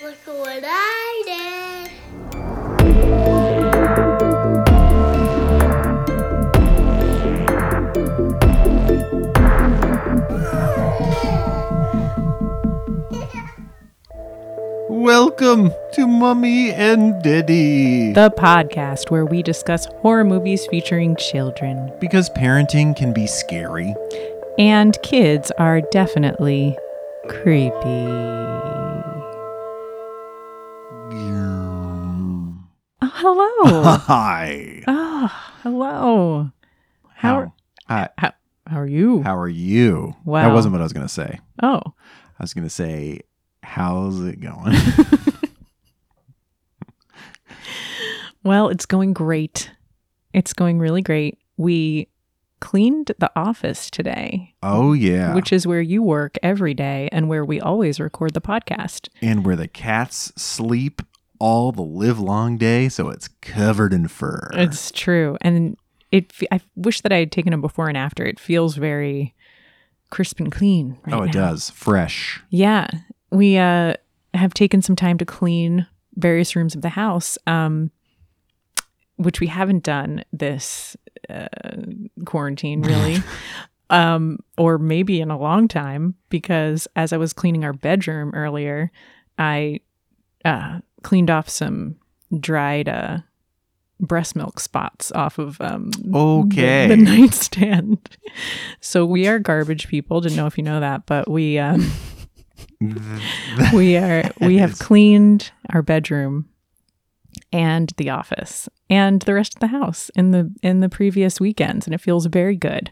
Look what I did. Welcome to Mummy and Daddy. the podcast where we discuss horror movies featuring children. because parenting can be scary. And kids are definitely creepy. Oh. Hi. oh, hello. How, Hi. how, how are you? How are you? Wow. That wasn't what I was going to say. oh, I was going to say, how's it going? well, it's going great. It's going really great. We cleaned the office today, oh, yeah. which is where you work every day and where we always record the podcast. and where the cats sleep all the live long day, so it's covered in fur. It's true, and it. I wish that I had taken a before and after. It feels very crisp and clean. Right oh, it now. does. Fresh. Yeah, we uh, have taken some time to clean various rooms of the house, um, which we haven't done this uh, quarantine really. Um, or maybe in a long time, because as I was cleaning our bedroom earlier, I uh, cleaned off some dried uh, breast milk spots off of um, the- Okay. the, nightstand. so we are garbage people. Didn't know if you know that, but we um, we are we have is- cleaned our bedroom and the office and the rest of the house in the in the previous weekends, and it feels very good.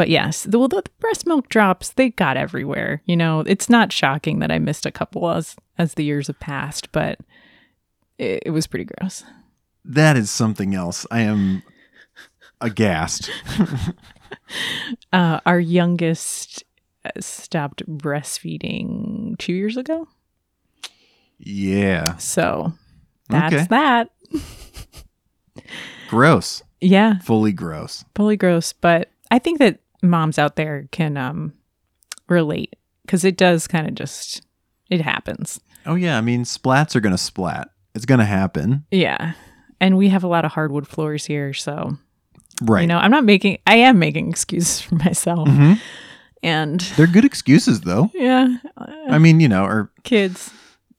But yes, the, well, the breast milk drops they got everywhere. You know, it's not shocking that I missed a couple as as the years have passed, but it, it was pretty gross. that is something else. I am aghast. Uh, our youngest uh, stopped breastfeeding two years ago, yeah. so that's Okay. that. Gross. Yeah, Fully gross. fully gross but i think that moms out there can um relate because it does kind of just it happens Oh yeah, I mean splats are gonna splat. It's gonna happen, yeah and we have a lot of hardwood floors here so right? you know i'm not making i am making excuses for myself Mhm. and They're good excuses though. yeah uh, I mean, you know, or kids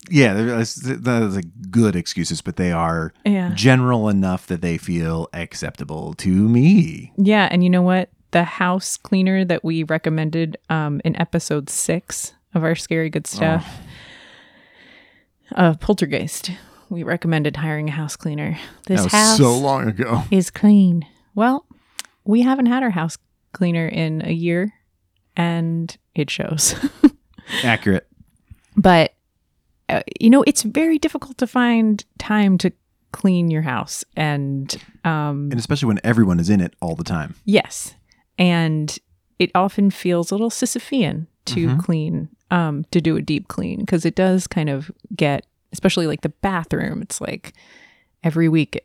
yeah, they're- that's that's like good excuses, but they are yeah general enough that they feel acceptable to me. yeah and you know what the house cleaner that we recommended um in episode six of our scary good stuff uh poltergeist we recommended hiring a house cleaner this house so long ago. is clean. Well, we haven't had our house cleaner in a year and it shows. Accurate. but, uh, you know, it's very difficult to find time to clean your house. And um, And especially when everyone is in it all the time. yes. And it often feels a little Sisyphean to Mhm. clean, um, to do a deep clean because it does kind of get, especially like the bathroom, it's like every week.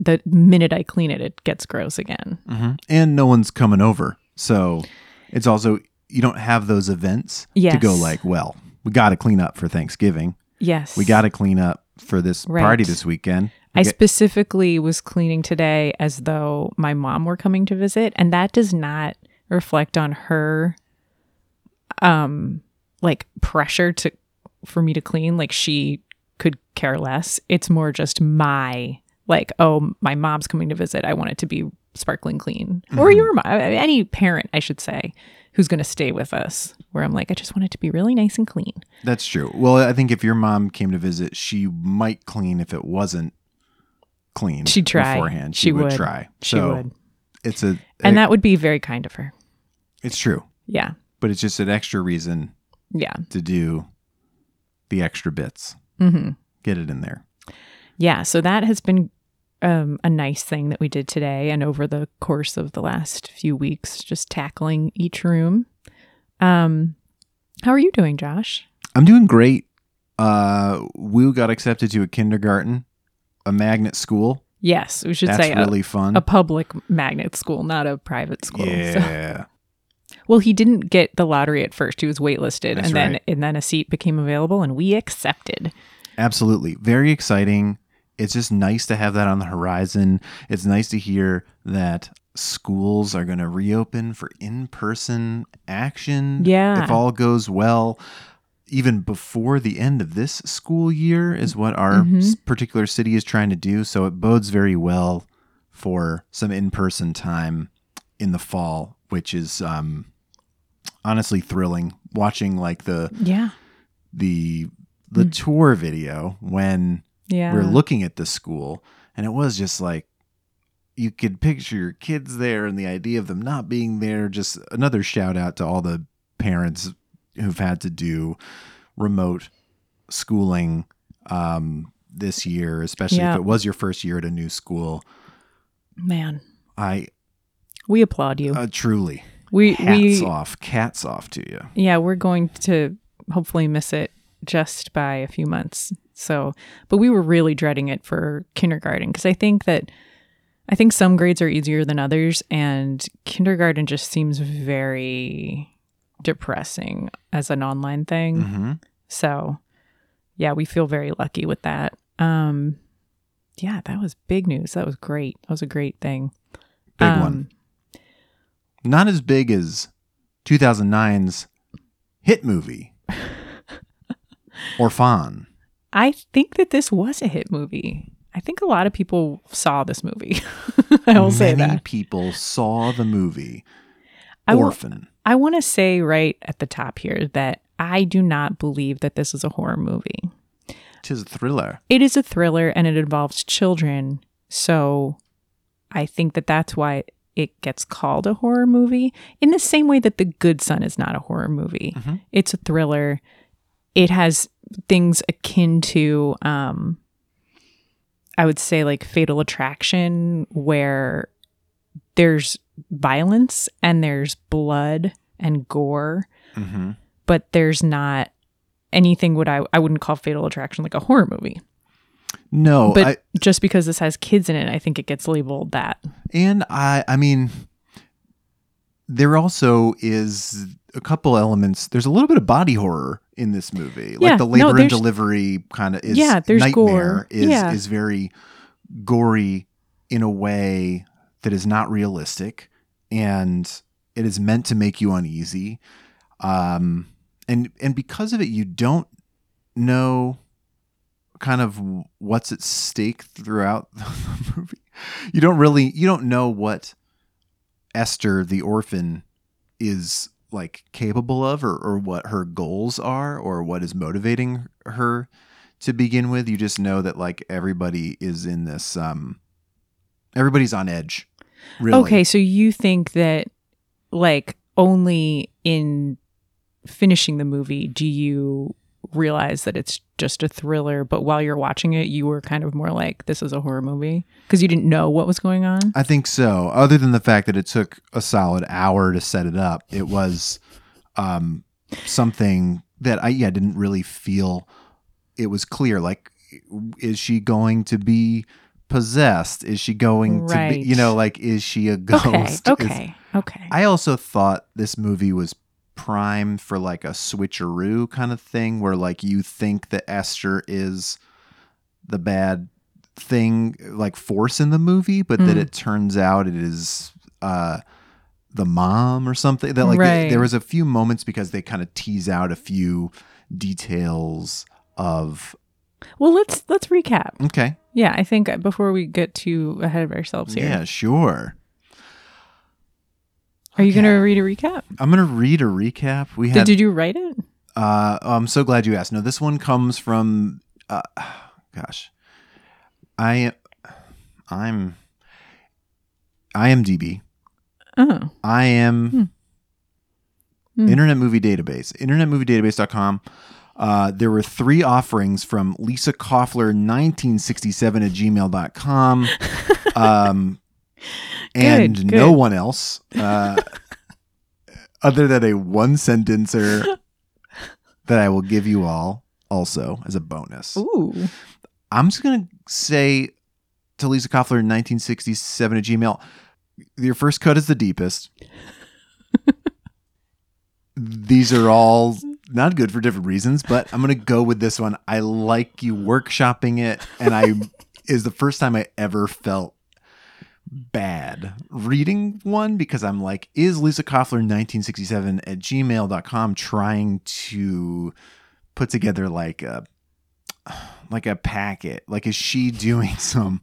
The minute I clean it, it gets gross again. hmm And no one's coming over. So it's also, you don't have those events to go like, well, we got to clean up for Thanksgiving. Yes. We got to clean up for this Right. party this weekend. I specifically was cleaning today as though my mom were coming to visit, and that does not reflect on her um like pressure to for me to clean like she could care less. It's more just my like, oh, my mom's coming to visit. I want it to be sparkling clean. Or Mhm. your mom, any parent, I should say, who's going to stay with us. Where I'm like, I just want it to be really nice and clean. That's true. Well, I think if your mom came to visit, she might clean if it wasn't clean She'd try. beforehand. She would, would. try. She so would, it's a and that would be very kind of her. it's true, Yeah, but it's just an extra reason yeah. to do the extra bits. hmm Get it in there. Yeah, so that has been um, a nice thing that we did today and over the course of the last few weeks, just tackling each room. Um, how are you doing, Josh? I'm doing great. Uh, Woo got accepted to a kindergarten, a magnet school. Yes, we should That's say a- really fun. a, public magnet school, not a private school. So- yeah. Well, he didn't get the lottery at first. He was waitlisted, That's and then right. and then a seat became available, and we accepted. Absolutely. Very exciting. It's just nice to have that on the horizon. It's nice to hear that schools are going to reopen for in person action. Yeah. If all goes well. Even before the end of this school year is what our Mhm. particular city is trying to do. So it bodes very well for some in person time in the fall, which is um, honestly thrilling. Watching like the Yeah, the the Mm. tour video when yeah. we are looking at the school and it was just like you could picture your kids there and the idea of them not being there just another shout out to all the parents who've had to do remote schooling um, this year especially Yeah. if it was your first year at a new school Man, i we applaud you. uh, truly we hats we off cats off to you yeah, we're going to hopefully miss it just by a few months. So, but we were really dreading it for kindergarten because I think that I think some grades are easier than others, and kindergarten just seems very depressing as an online thing. hmm So, yeah, we feel very lucky with that. Um, yeah, that was big news. That was great. That was a great thing. big Um, one not as big as 2009's hit movie Orphan. I think that this was a hit movie. I think a lot of people saw this movie. I will say Many that. people saw the movie Orphan. I want to say right at the top here that I do not believe that this is a horror movie. Tis a thriller. It is a thriller and it involves children. So I think that that's why it gets called a horror movie in the same way that The Good Son is not a horror movie. Mhm. It's a thriller. It has things akin to um I would say like Fatal Attraction where there's violence and there's blood and gore hmm but there's not anything what I I wouldn't call Fatal Attraction like a horror movie. No, but I, just because this has kids in it, I think it gets labeled that. and I, I mean, there also is a couple elements. There's a little bit of body horror in this movie, Yeah, like the no, labor and delivery kind of is. Yeah, there's nightmare gore. Is Yeah. is very gory in a way that is not realistic, and it is meant to make you uneasy. Um, and and because of it, you don't know kind of what's at stake throughout the movie. You don't really you don't know what Esther the orphan is like capable of or, or what her goals are or what is motivating her to begin with. You just know that like everybody is in this um everybody's on edge. Really. Okay, so you think that like only in finishing the movie do you realize that it's just a thriller, but while you're watching it, you were kind of more like this is a horror movie because you didn't know what was going on. I think so. Other than the fact that it took a solid hour to set it up, it was um, something that I yeah didn't really feel. It was clear. Like, is she going to be possessed? Is she going to be? You know, like, is she a ghost? Okay, Is- okay, okay. I also thought this movie was prime for like a switcheroo kind of thing, where like you think that Esther is the bad thing, like force in the movie, but that Mm. it turns out it is uh the mom or something. That like Right. there was a few moments because they kind of tease out a few details of well, let's let's recap. okay, Yeah, I think before we get too ahead of ourselves here, yeah, sure. are you Okay. going to read a recap? I'm gonna read a recap. We Did, had did you write it? Uh, I'm so glad you asked. No, this one comes from, uh, gosh, I, I'm, I'm, IMDb. Oh, I am Hmm. Hmm. Internet Movie Database. InternetMovieDatabase.com. Uh, there were three offerings from Lisa Koffler, 1967 at gmail.com. Um, and Good, no one else, uh, other than a one sentencer that I will give you all also as a bonus. ooh, I'm just going to say to Lisa Koffler, 1967 at Gmail, your first cut is the deepest. these are all not good for different reasons, but I'm gonna go with this one. I like you workshopping it, and I is the first time I ever felt bad reading one because I'm like, is Lisa Koffler 1967 at gmail.com trying to put together like a like a packet? Like is she doing some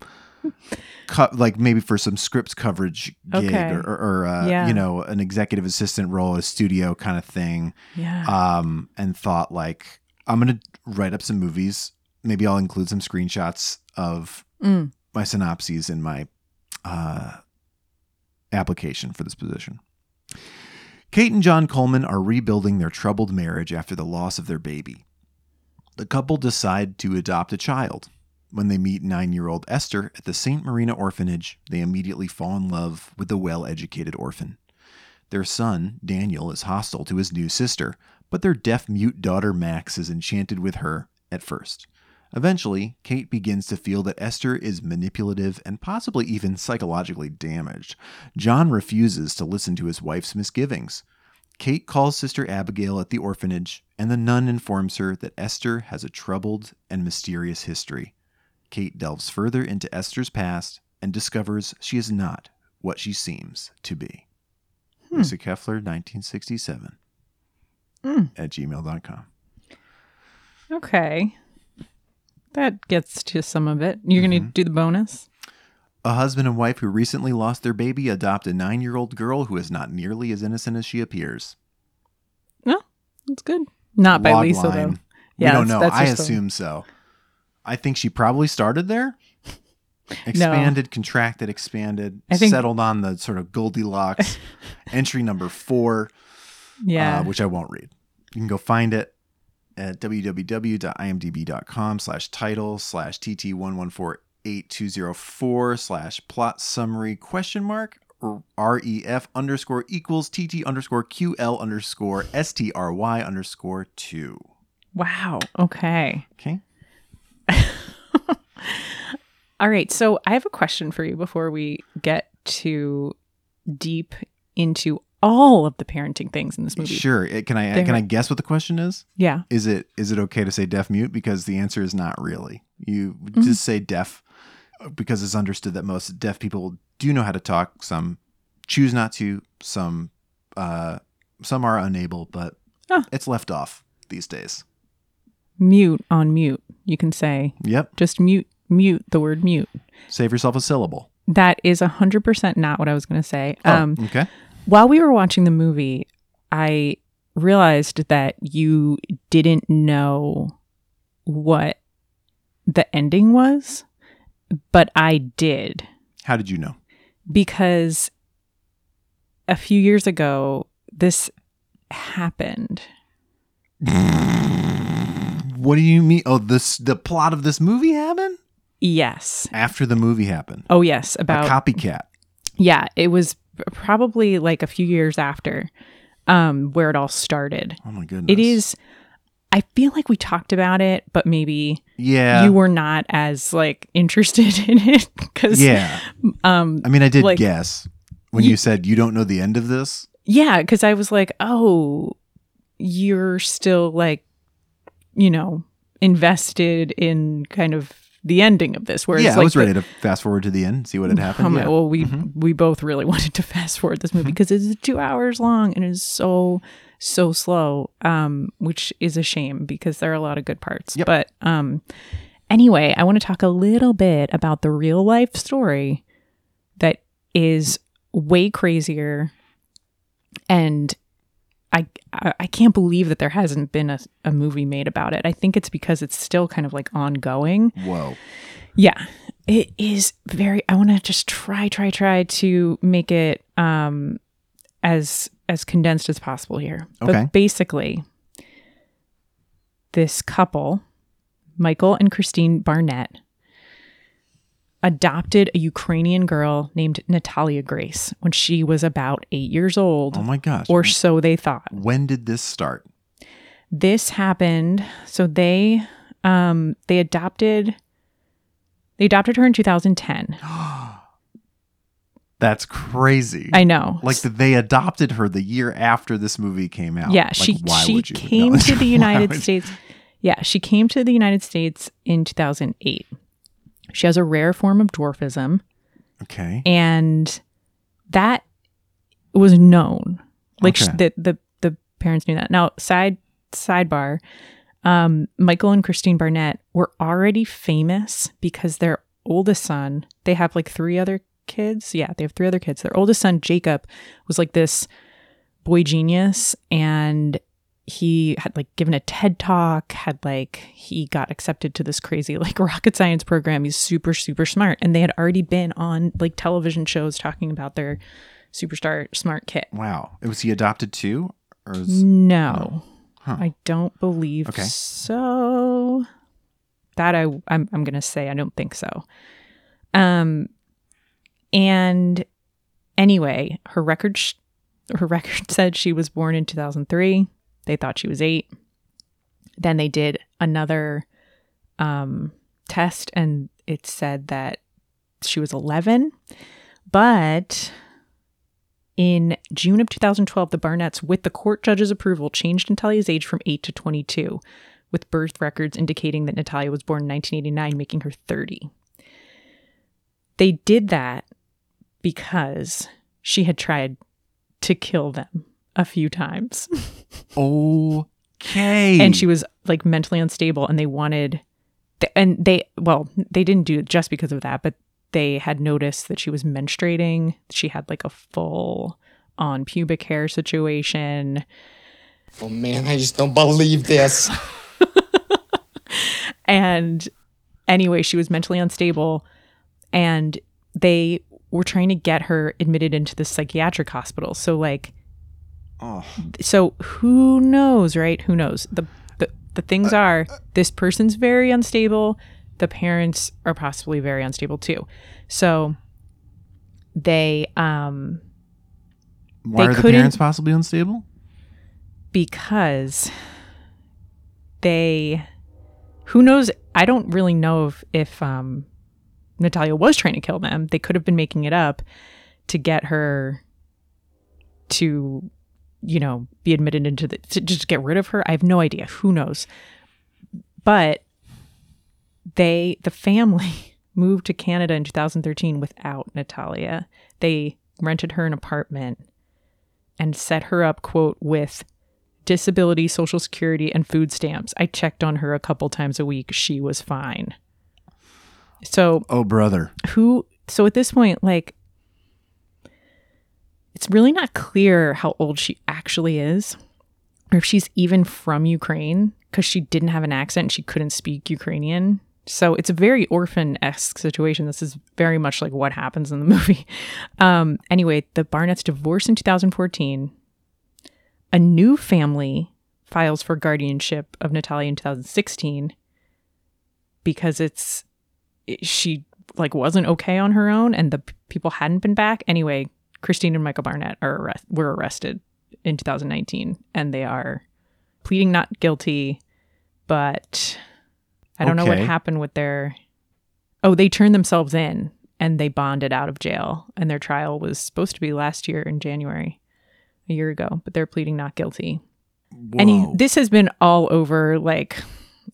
co- like maybe for some scripts coverage gig Okay. or, or, or uh, Yeah. you know, an executive assistant role, a studio kind of thing Yeah. um, and thought like I'm gonna write up some movies. Maybe I'll include some screenshots of Mm. my synopses in my uh, application for this position. Kate and John Coleman are rebuilding their troubled marriage after the loss of their baby. The couple decide to adopt a child. When they meet nine year old Esther at the St. Marina orphanage, they immediately fall in love with the well educated orphan. Their son, Daniel, is hostile to his new sister, but their deaf mute daughter, Max, is enchanted with her at first. Eventually, Kate begins to feel that Esther is manipulative and possibly even psychologically damaged. John refuses to listen to his wife's misgivings. Kate calls Sister Abigail at the orphanage, and the nun informs her that Esther has a troubled and mysterious history. Kate delves further into Esther's past and discovers she is not what she seems to be. Lisa Keffler, 1967, Mm. at gmail.com. Okay. That gets to some of it. You're going to do the bonus? A husband and wife who recently lost their baby adopt a nine year old girl who is not nearly as innocent as she appears. No, that's good. Not by Lisa, line. though. We Yeah, don't that's- know. I her story. assume so. I think she probably started there. Expanded, contracted, expanded, I think- settled on the sort of Goldilocks entry number four, Yeah. uh, which I won't read. You can go find it at www.imdb.com slash title slash tt114824 slash plot summary question mark ref underscore equals tt underscore ql underscore stry underscore two. wow. Okay. Okay. All right. So I have a question for you before we get to deep into all of the parenting things in this movie. Sure. It- Can I There- can I guess what the question is? Yeah. Is it is it okay to say deaf mute? Because the answer is not really. You Mm-hmm. just say deaf uh, because it's understood that most deaf people do know how to talk. Some choose not to. Some uh, some are unable, but Oh. it's left off these days. Mute on mute. You can say Yep. just mute, mute the word mute. Save yourself a syllable. That is 100% not what I was going to say. Oh, Um, okay. while we were watching the movie, I realized that you didn't know what the ending was, but I did How did you know? because a few years ago, this happened. What do you mean? Oh, this the plot of this movie happened Yes. after the movie happened. Oh, yes. About a copycat. Yeah, it was probably like a few years after um where it all started. Oh my goodness. It is I feel like we talked about it, but maybe Yeah. you were not as like interested in it cuz yeah. um I mean, I did like- guess when Ye- you said you don't know the end of this. yeah, cuz I was like, "Oh, you're still like you know, invested in kind of the ending of this where yeah, it's I was the- ready to fast forward to the end, see what had happened. Oh my- yeah. Mm-hmm. Well, we we both really wanted to fast forward this movie because it's two hours long and it is so so slow, um, which is a shame because there are a lot of good parts. Yep. But um, anyway, I want to talk a little bit about the real life story that is way crazier, and I I, can't believe that there hasn't been a, a movie made about it. I think it's because it's still kind of like ongoing. Whoa. Yeah. It is very I want to just try try try to make it um as as condensed as possible here. Okay. But basically this couple, Michael and Christine Barnett, adopted a Ukrainian girl named Natalia Grace when she was about 8 years old Oh my gosh. or so they thought when did this start? this happened so they um they adopted they adopted her in 2010 That's crazy. I know. like they adopted her the year after this movie came out. Yeah, Like, she why she would you? came No. to the United States. Yeah, she came to the United States in 2008. She has a rare form of dwarfism, Okay. and that was known. Like sh Okay. the the the parents knew that. Now, side sidebar, um, Michael and Christine Barnett were already famous because their oldest son. They have like three other kids. Yeah, they have three other kids. Their oldest son, Jacob, was like this boy genius and he had like given a TED talk, had like he got accepted to this crazy like rocket science program. He's super super smart and they had already been on like television shows talking about their superstar smart kid. Wow. Was he adopted too? Or is, No. Huh. I don't believe Okay. so. That I I'm I'm going to say I don't think so. Um and anyway, her record sh- her record said she was born in 2003. They thought she was 8. Then they did another um test and it said that she was 11. But in June of 2012, the Barnetts, with the court judge's approval, changed Natalia's age from 8 to 22, with birth records indicating that Natalia was born in 1989, making her 30. They did that because she had tried to kill them a few times. okay. and she was like mentally unstable and they wanted and they well they didn't do it just because of that but they had noticed that she was menstruating she had like a full on pubic hair situation Oh man, I just don't believe this. and anyway she was mentally unstable and they were trying to get her admitted into the psychiatric hospital so like Oh. so who knows right? Who knows? The the, the things are this person's very unstable. The parents are possibly very unstable too. So they um Why they are the parents possibly unstable? because they who knows? I don't really know if if um natalia was trying to kill them. They could have been making it up to get her to you know be admitted into the to just get rid of her i have no idea who knows but they the family moved to canada in 2013 without natalia they rented her an apartment and set her up quote with disability, social security, and food stamps. I checked on her a couple times a week. She was fine. So, Oh, brother. who, so at this point, like, it's really not clear how old she actually is or if she's even from Ukraine because she didn't have an accent and she couldn't speak Ukrainian. So it's a very orphan esque situation. This is very much like what happens in the movie. Um, anyway, the Barnetts divorce in 2014 a new family files for guardianship of Natalia in 2016 because it's it- she like wasn't okay on her own and the p- people hadn't been back anyway Christine and Michael Barnett are arrest- were arrested in 2019 and they are pleading not guilty but I don't know what happened with their Oh, they turned themselves in and they bonded out of jail and their trial was supposed to be last year in January a year ago, but they're pleading not guilty. And he, this has been all over. Like,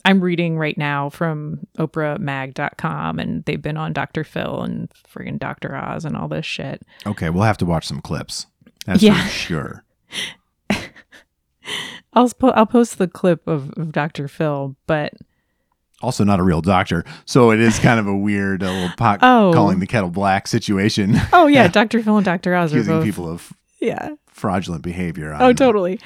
I'm reading right now from OprahMag.com, and they've been on Dr. Phil and friggin' Dr. Oz and all this shit. okay, we'll have to watch some clips. That's Yeah. for sure. I'll po- I'll post the clip of, of Dr. Phil, but Also, not a real doctor, so it is kind of a weird uh, little pot Oh. calling the kettle black situation, oh yeah, Dr. Phil and Dr. Oz are accusing both people of yeah. fraudulent behavior. Oh, on- totally.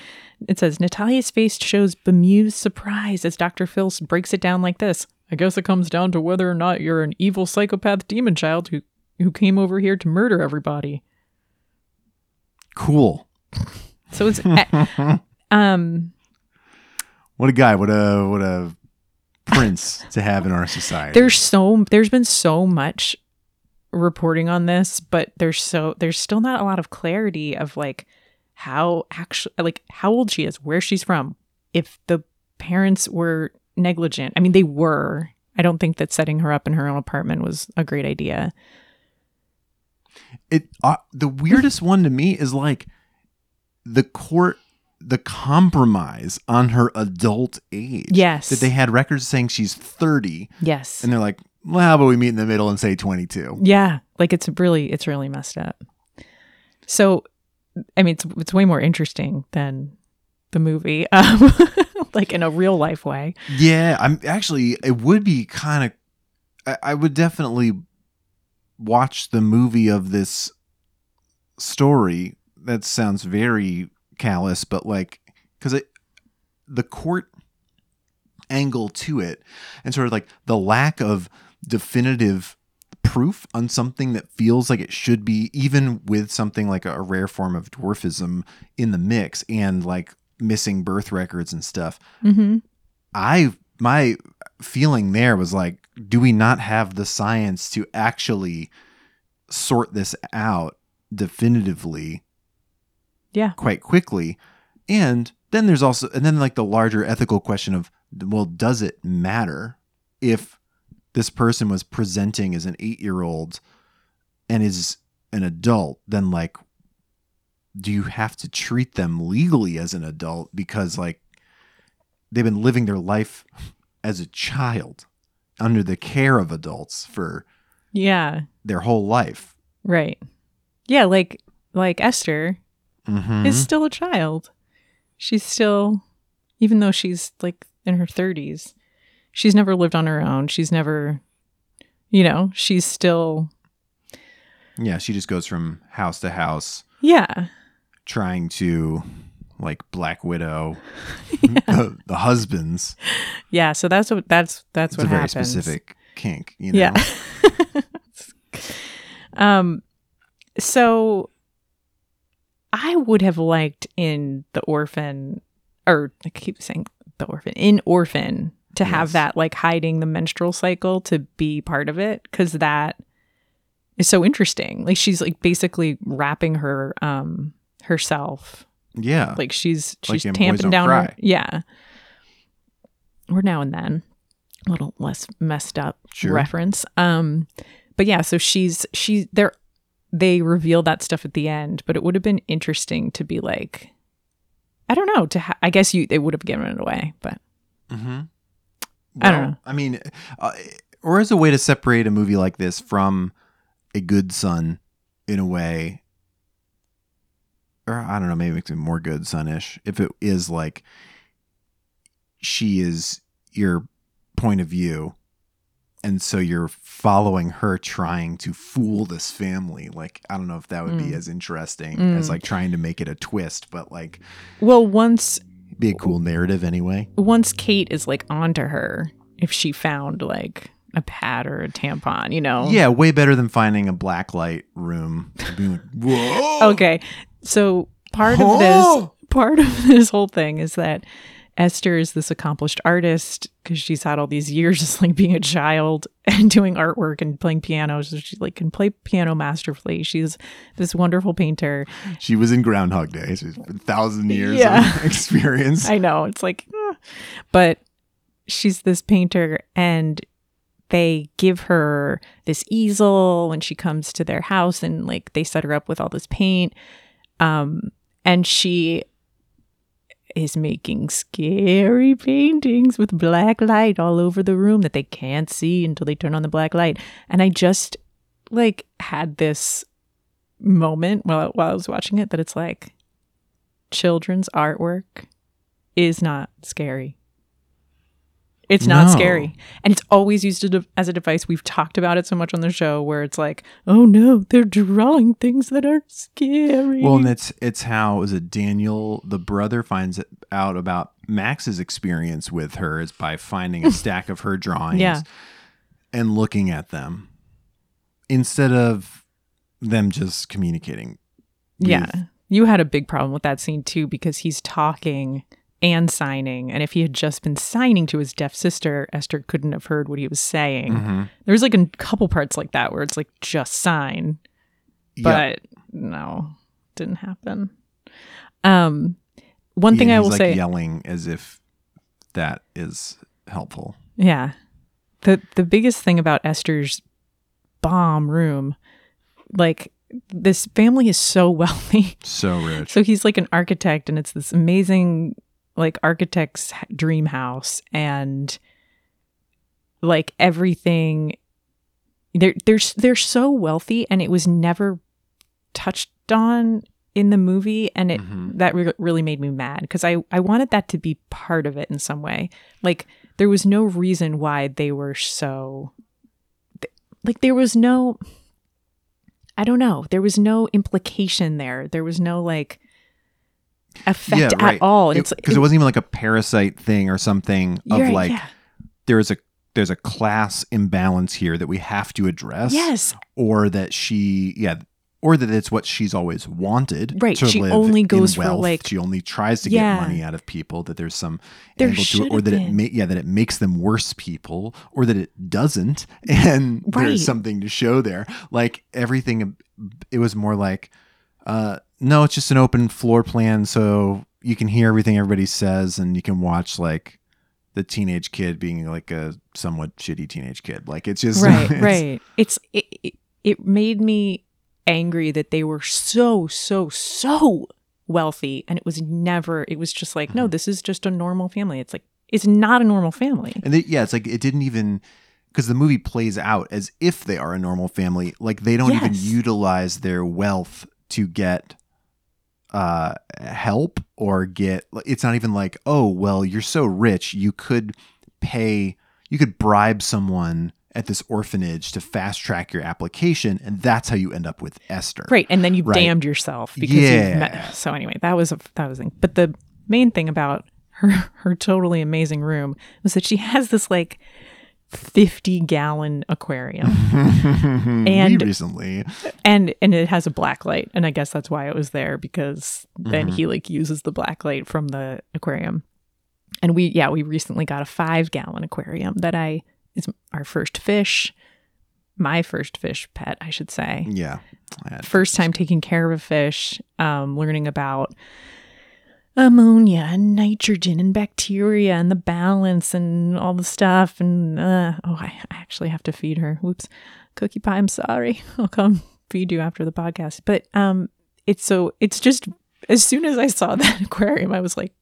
It says Natalia's face shows bemused surprise as Dr. Phil breaks it down like this. I guess it comes down to whether or not you're an evil psychopath demon child who who came over here to murder everybody. Cool. So it's um What a guy. What a what a prince to have in our society. there's so there's been so much reporting on this, but there's so there's still not a lot of clarity of like how actually like how old she is, where she's from, if the parents were negligent. I mean, they were. I don't think that setting her up in her own apartment was a great idea. it uh, the weirdest one to me is like the court the compromise on her adult age. Yes. That they had records saying she's 30 Yes. and they're like, well, how about we meet in the middle and say 22? Yeah, like it's really it's really messed up. So, I mean, it's it's way more interesting than the movie, um, like in a real life way. Yeah, I'm actually, it would be kind of, I, I would definitely watch the movie of this story. That sounds very callous, but like, because it, the court angle to it and sort of like the lack of definitive proof on something that feels like it should be even with something like a, a rare form of dwarfism in the mix and like missing birth records and stuff Mm-hmm. I my feeling there was like, do we not have the science to actually sort this out definitively Yeah. quite quickly? And then there's also and then like the larger ethical question of well, does it matter if this person was presenting as an eight year old and is an adult, then like do you have to treat them legally as an adult because like they've been living their life as a child under the care of adults for Yeah. their whole life. Right. Yeah. Like like Esther Mm-hmm. is still a child. She's still, even though she's like in her thirties, she's never lived on her own. She's never, you know, she's still. yeah, she just goes from house to house Yeah. trying to like Black Widow the, the husbands. Yeah. So that's what that's that's It's what a very happens. specific kink, you know. Yeah. um so I would have liked in the orphan or I keep saying the orphan in orphan to have that like hiding the menstrual cycle to be part of it cuz that is so interesting. Like she's like basically wrapping her um herself Yeah. like she's she's Boys tamping down her yeah or now and then a little less messed up Sure. reference um but yeah so she's she's they're they reveal that stuff at the end but it would have been interesting to be like i don't know to ha- i guess you they would have given it away but Mm-hmm. I don't know. I mean, uh, or as a way to separate a movie like this from a good son, in a way, or I don't know, maybe it makes it more good sonish. If it is like she is your point of view, and so you're following her trying to fool this family. Like I don't know if that would be Mm. as interesting Mm. as like trying to make it a twist, but like well once be a cool narrative anyway. once kate is like onto her if she found like a pad or a tampon you know Yeah, way better than finding a black light room. Like, Whoa. Okay. So part of this part of this whole thing is that Esther is this accomplished artist because she's had all these years just like being a child and doing artwork and playing piano. So she like can play piano masterfully. She's this wonderful painter. She was in Groundhog Day. She's a thousand years Yeah. of experience. I know it's like, eh. but she's this painter and they give her this easel when she comes to their house and like they set her up with all this paint um and she is making scary paintings with black light all over the room that they can't see until they turn on the black light and i just like had this moment while while i was watching it that it's like children's artwork is not scary. It's not No. scary. And it's always used as a- as a device. We've talked about it so much on the show where it's like, oh no, they're drawing things that are scary. Well, and it's it's how is it Daniel the brother finds out about Max's experience with her is by finding a stack of her drawings Yeah. and looking at them instead of them just communicating. yeah. You had a big problem with that scene too because he's talking and signing. And if he had just been signing to his deaf sister, Esther couldn't have heard what he was saying. Mhm. There's like a couple parts like that where it's like just sign. Yeah. but no didn't happen um one thing i will like say yelling as if that is helpful. yeah the the biggest thing about esther's bomb room like this family is so wealthy. So rich. So he's like an architect, and it's this amazing, like architect's dream house, and like everything. They're they're they're so wealthy, and it was never touched on in the movie, and it Mhm. that re- really made me mad because I I wanted that to be part of it in some way. Like there was no reason why they were so th- like there was no I don't know. There was no implication there. There was no like effect at all. And it's because it, wasn't even like a parasite thing or something of right, like yeah. there's a there's a class imbalance here that we have to address. yes, Or that she yeah or that it's what she's always wanted. Right, she only goes for, like- she only tries to Yeah. get money out of people. That there's some There angle to it, or that it ma- yeah that it makes them worse people, or that it doesn't, and Right. there's something to show there. Like everything, it was more like, uh, no, it's just an open floor plan, so you can hear everything everybody says, and you can watch like the teenage kid being like a somewhat shitty teenage kid. Like it's just right, it's- right. It's it, it, it made me angry that they were so so so wealthy and it was never it was just like Mm-hmm. no this is just a normal family it's like it's not a normal family And they, yeah, it's like it didn't even because the movie plays out as if they are a normal family. Like they don't even utilize their wealth to get uh help or get it's not even like oh well you're so rich you could pay you could bribe someone at this orphanage to fast track your application and that's how you end up with Esther Right, and then you Right. damned yourself because Yeah. you've met. So anyway, that was a that was a, but the main thing about her her totally amazing room was that she has this like fifty gallon aquarium, and And- recently. and and it has a black light, and I guess that's why it was there because then Mm-hmm. he like uses the black light from the aquarium, and we yeah we recently got a five gallon aquarium that I is our first fish, my first fish pet I should say. Yeah first time taking care of a fish, um, learning about ammonia and nitrogen and bacteria and the balance and all the stuff. And uh, oh, I, actually have to feed her. Whoops, cookie pie. I'm sorry. I'll come feed you after the podcast. But um, it's so it's just as soon as I saw that aquarium, I was like,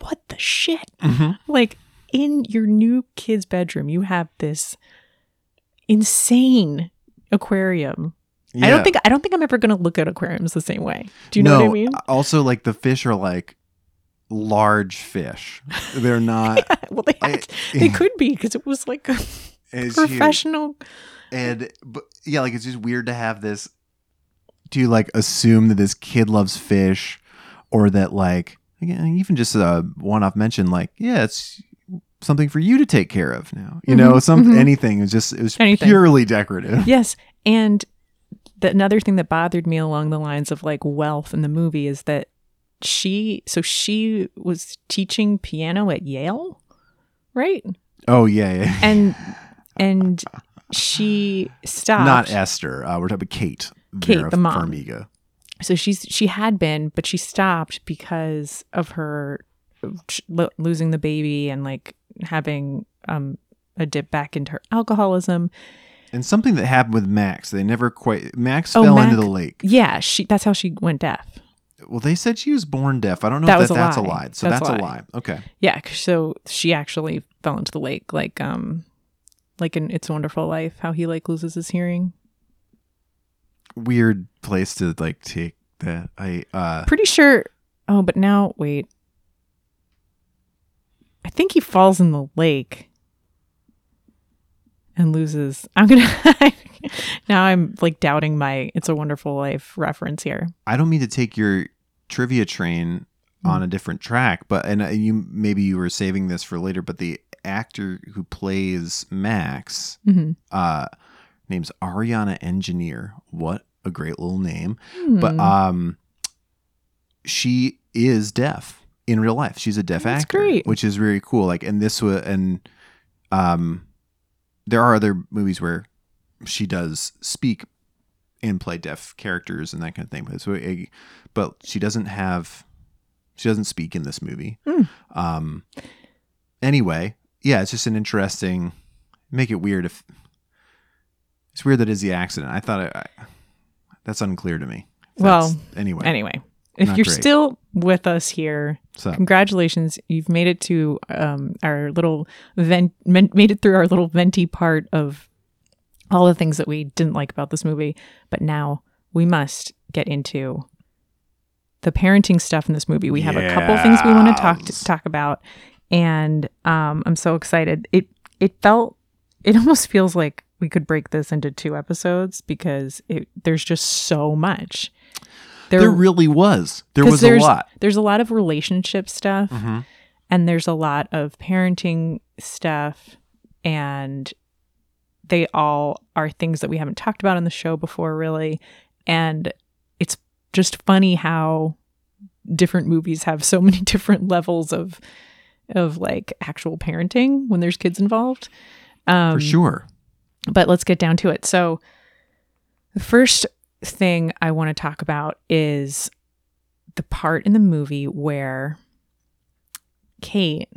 what the shit? Mhm. Like in your new kid's bedroom, you have this insane aquarium I don't think I don't think I'm ever going to look at aquariums the same way. Do you no, know what I mean? Also, like the fish are like large fish. They're not. well, they I- they could be because it was like a it's huge. professional. And but yeah, like it's just weird to have this. Do you like assume that this kid loves fish, or that like again, even just a one-off mention, like yeah, it's something for you to take care of now. You know, Mhm, some mhm. anything. Was just it was Anything. purely decorative. Yes, and the, another thing that bothered me along the lines of like wealth in the movie is that she so she was teaching piano at Yale, right? Oh yeah, yeah. And and she stopped. Not Esther. Uh, we're talking about Kate. Kate, Vera the mom. Farmiga. so she's she had been but she stopped because of her lo- losing the baby and like having um a dip back into her alcoholism And something that happened with Max, they never quite. Max Oh, fell Mac- into the lake. yeah she that's how she went deaf Well, they said she was born deaf. I don't know That if that, a that's lie. a lie. So That's that's, a a lie. lie. Okay. Yeah, so she actually fell into the lake like um like in it's a wonderful life how he like loses his hearing Weird place to like take that. I uh pretty sure oh but now wait i think he falls in the lake and loses i'm gonna now i'm like doubting my it's a wonderful life reference here I don't mean to take your trivia train on Mm. a different track, but and uh, you maybe you were saving this for later, but the actor who plays Max, mm-hmm. uh, name's Ariana Engineer. What a great little name. Hmm. But um, she is deaf in real life. She's a deaf That's actor, great. which is really cool. Like, and this was and um, there are other movies where she does speak and play deaf characters and that kind of thing. But so, eh, but she doesn't have, she doesn't speak in this movie. Hmm. Um. Anyway, yeah, it's just an interesting. Make it weird if it's weird that is the accident. I thought it, I, That's unclear to me. Well, anyway. Anyway, if Not you're great. still with us here, So congratulations. You've made it to um, our little vent, made it through our little venti part of all the things that we didn't like about this movie. But now we must get into the parenting stuff in this movie. We have a couple things we want to talk to talk about, and um, I'm so excited. It it felt it almost feels like we could break this into two episodes because it, there's just so much. There really was. There was a lot. There's a lot of relationship stuff, hmm and there's a lot of parenting stuff, and they all are things that we haven't talked about on the show before, really. And it's just funny how different movies have so many different levels of of like actual parenting when there's kids involved. Um, For sure. but let's get down to it. So, the first thing I want to talk about is the part in the movie where Kate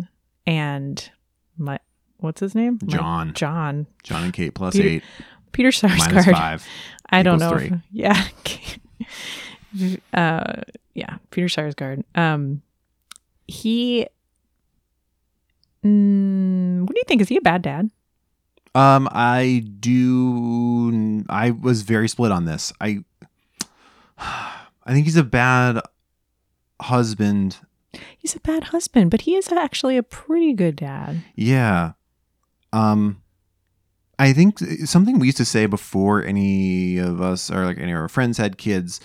and my what's his name? My- John. John. John and Kate plus Peter- eight Peter Sarsgaard. five. I don't know. If, yeah. uh, yeah. Peter Sarsgaard. Um, he. Mm, what do you think? Is he a bad dad? Um, I do. I was very split on this. I, I think he's a bad husband. He's a bad husband, but he is actually a pretty good dad. Yeah. Um, I think something we used to say before any of us or like any of our friends had kids,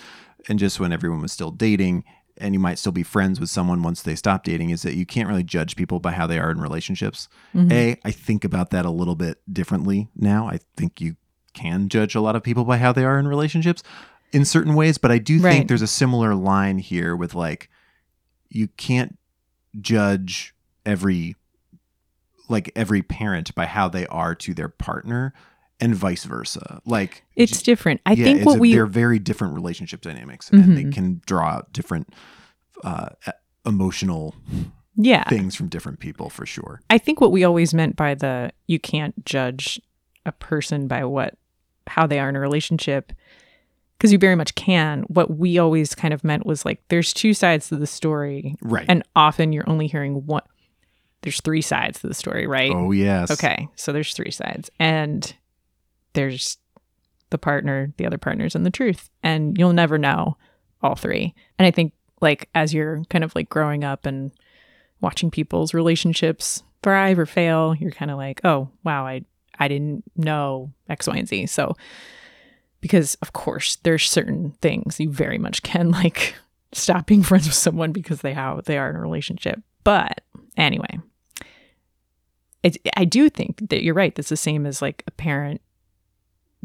and just when everyone was still dating, and you might still be friends with someone once they stop dating, is that you can't really judge people by how they are in relationships. Mhm. A, I think about that a little bit differently now. I think you can judge a lot of people by how they are in relationships in certain ways, but I do Right. think there's a similar line here with like you can't judge every like every parent by how they are to their partner and vice versa. Like It's different. I yeah, think what a- we they're very different relationship dynamics and they Mhm. can draw out different uh emotional yeah, things from different people for sure. I think what we always meant by the you can't judge a person by what how they are in a relationship because you very much can. What we always kind of meant was like there's two sides to the story, Right. and often you're only hearing one. There's three sides to the story, right? oh yes. Okay, so there's three sides, and there's the partner, the other partners, and the truth, and you'll never know all three. And I think, like, as you're kind of like growing up and watching people's relationships thrive or fail, you're kind of like, oh wow, I I didn't know X, Y, and Z. So, because of course, there's certain things you very much can like stop being friends with someone because they how they are in a relationship. But anyway, it, I do think that you're right. That's the same as like a parent,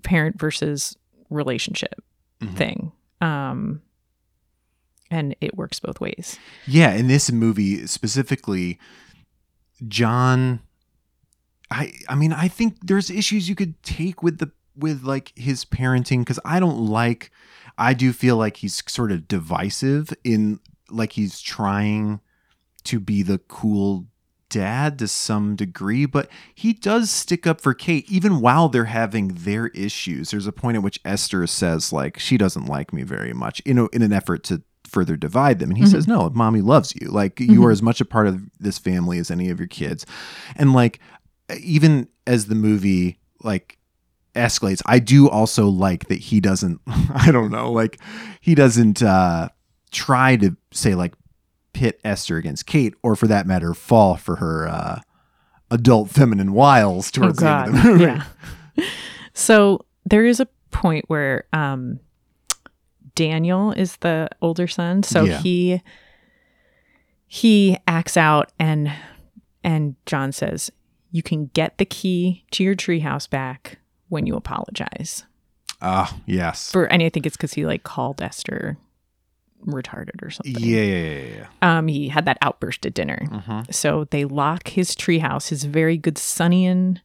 parent versus relationship Mhm. thing. Um, and it works both ways. Yeah, in this movie specifically, John I I mean, I think there's issues you could take with the with like his parenting cuz I don't like I do feel like he's sort of divisive in like he's trying to be the cool dad to some degree, but he does stick up for Kate even while they're having their issues. There's a point at which Esther says like she doesn't like me very much, you know, in an effort to further divide them. And he Mhm. says, "No, mommy loves you. Like you are as much a part of this family as any of your kids." And like even as the movie like escalates, I do also like that he doesn't I don't know, like he doesn't uh try to say like pit Esther against Kate or for that matter fall for her uh adult feminine wiles Oh, towards the end of the movie. Yeah. so there is a point where um, Daniel is the older son, so Yeah. he he acts out and and John says, "You can get the key to your treehouse back when you apologize." Ah, yes. For and I think it's because he like called Esther retarded or something. yeah, yeah, yeah, yeah. Um, he had that outburst at dinner. Mhm. So they lock his treehouse, his very good Sunnian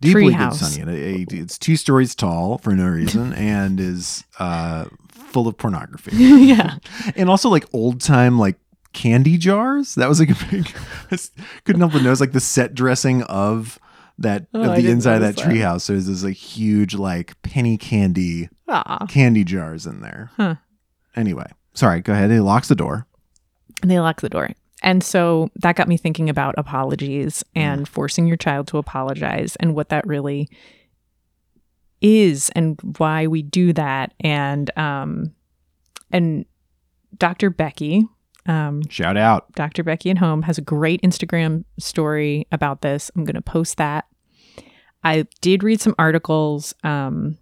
Deeply good, Treehouse. Sonny. And It's two stories tall for no reason and is uh, full of pornography. yeah. and also like old time like candy jars. That was like a big couldn't help but notice like the set dressing of that Oh, of the inside of that that. treehouse. There's this like huge like penny candy Aw. candy jars in there. Huh. Anyway, sorry. Go ahead. He locks the door. And they lock the door. And so that got me thinking about apologies and forcing your child to apologize and what that really is and why we do that. And um and Dr. Becky, um, Shout out. Dr. Becky at Home has a great Instagram story about this. I'm going to post that. I did read some articles um,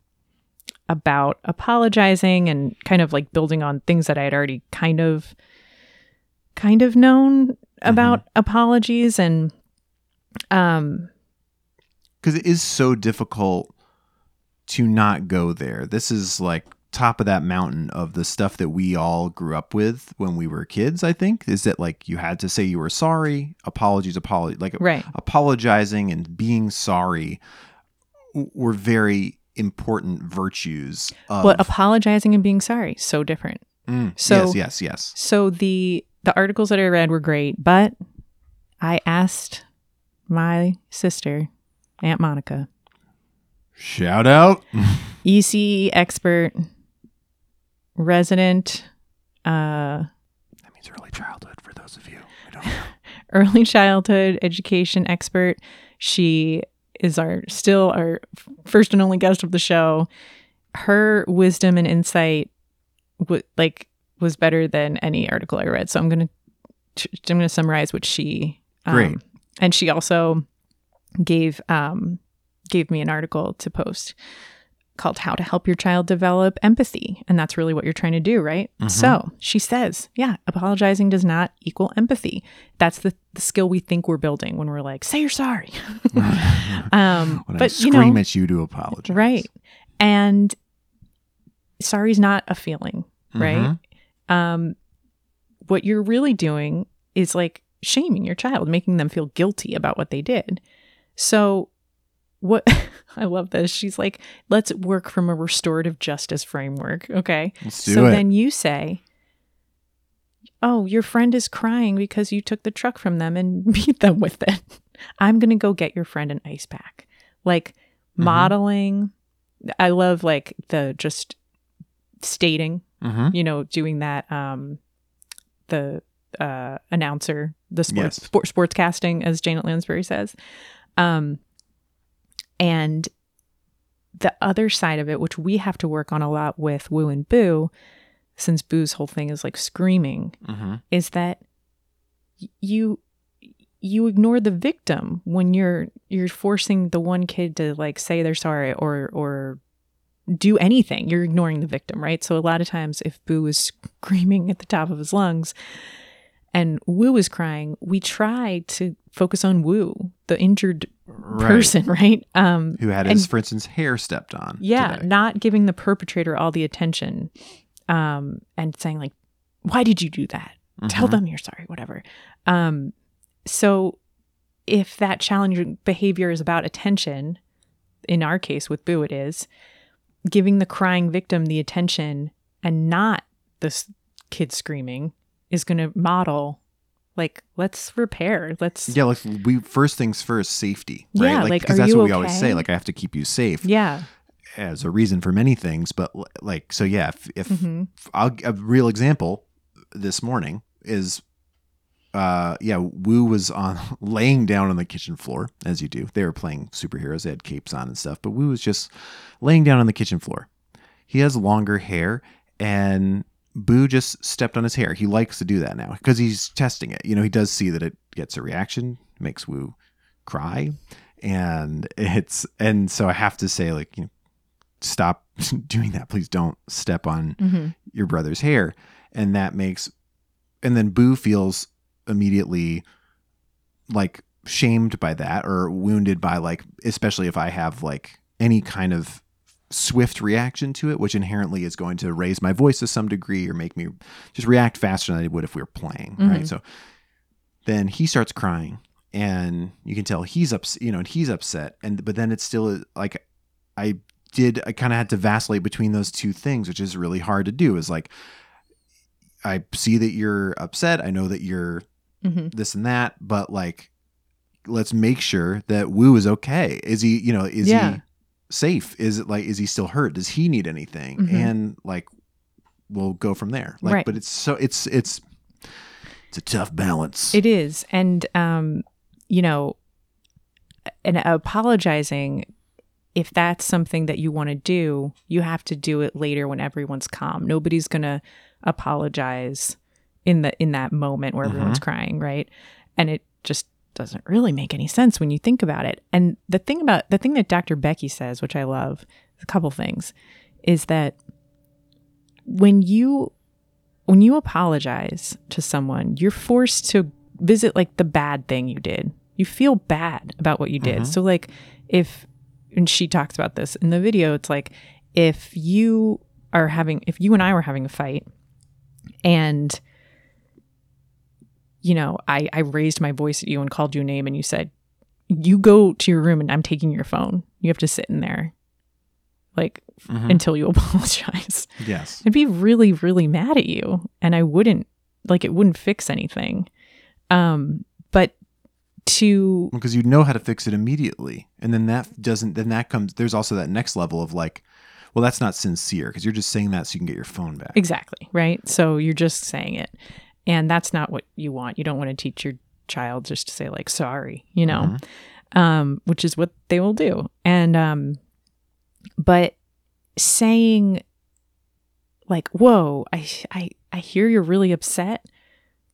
about apologizing and kind of like building on things that I had already kind of kind of known about apologies and um because it is so difficult to not go there. This is like top of that mountain of the stuff that we all grew up with when we were kids. I think is that like you had to say you were sorry, apologies, apology, like right apologizing and being sorry were very important virtues. Of, but apologizing and being sorry so different Mm, so- yes, yes, yes. So the the articles that I read were great, but I asked my sister, Aunt Monica, Shout out. ECE expert, resident, uh, that means early childhood for those of you who don't know. early childhood education expert. She is our still our first and only guest of the show. Her wisdom and insight, w- like, was better than any article I read. So I'm gonna I'm gonna summarize what she um, Great. and she also gave um gave me an article to post called how to help your child develop empathy and that's really what you're trying to do right Mhm. so she says yeah apologizing does not equal empathy that's the, the skill we think we're building when we're like say you're sorry um when I but you scream know at you to apologize. right and sorry is not a feeling right Mhm. um what you're really doing is like shaming your child making them feel guilty about what they did so what i love this she's like let's work from a restorative justice framework okay so it. then you say oh your friend is crying because you took the truck from them and beat them with it i'm going to go get your friend an ice pack like Mhm. modeling i love like the just stating Mhm. you know, doing that um the uh announcer, the sports Yes. sport, sports casting as Janet Lansbury says. Um and the other side of it, which we have to work on a lot with Woo and Boo, since Boo's whole thing is like screaming, Mhm. is that you you ignore the victim when you're you're forcing the one kid to like say they're sorry or or do anything you're ignoring the victim right so a lot of times if boo is screaming at the top of his lungs and Wu is crying we try to focus on Wu, the injured Right. person right um who had and- his, for instance, hair stepped on. yeah today. not giving the perpetrator all the attention um and saying like why did you do that tell Mhm. them you're sorry whatever um so if that challenging behavior is about attention in our case with boo it is giving the crying victim the attention and not this kid screaming is going to model like let's repair let's Yeah, like we first things first, safety. Right? Yeah, like, because that's what we always say. Like I have to keep you safe yeah as a reason for many things. But like, so yeah, if, if Mhm. I'll, a real example this morning is, uh, yeah, Woo was on laying down on the kitchen floor as you do. They were playing superheroes. They had capes on and stuff, but Woo was just laying down on the kitchen floor. He has longer hair and Boo just stepped on his hair. He likes to do that now because he's testing it. You know, he does see that it gets a reaction, makes Woo cry, and it's and so I have to say like, you know, stop doing that. Please don't step on Mhm. your brother's hair, and that makes and then Boo feels immediately like shamed by that or wounded by like especially if I have like any kind of swift reaction to it, which inherently is going to raise my voice to some degree or make me just react faster than I would if we were playing, right? Mhm. So then he starts crying, and you can tell he's upset, you know, and he's upset, and but then it's still like I did, I kind of had to vacillate between those two things, which is really hard to do. Is like I see that you're upset, I know that you're Mhm. this and that, but like let's make sure that Wu is okay. Is he, you know, is Yeah. he safe? Is it like is he still hurt? Does he need anything? Mhm. And like we'll go from there. Like Right. but it's so it's it's it's a tough balance. It is. And, um, you know, and apologizing, if that's something that you want to do, you have to do it later when everyone's calm. Nobody's going to apologize in the in that moment where everyone's crying, right? And it just doesn't really make any sense when you think about it. And the thing about the thing that Dr. Becky says, which I love, a couple things, is that when you when you apologize to someone, you're forced to visit like the bad thing you did. You feel bad about what you did. Mm-hmm. So like if and she talks about this in the video, it's like if you are having if you and I were having a fight and you know, I I raised my voice at you and called you a name and you said you go to your room and I'm taking your phone. You have to sit in there like Mhm. until you apologize. yes. I'd be really, really mad at you. And I wouldn't like it wouldn't fix anything. Um, but to because you know how to fix it immediately and then that doesn't then that comes there's also that next level of like well that's not sincere because you're just saying that so you can get your phone back exactly, right? So you're just saying it. And that's not what you want. You don't want to teach your child just to say like sorry, you know. Um, which is what they will do. And um but saying like, "Whoa, I I I hear you're really upset.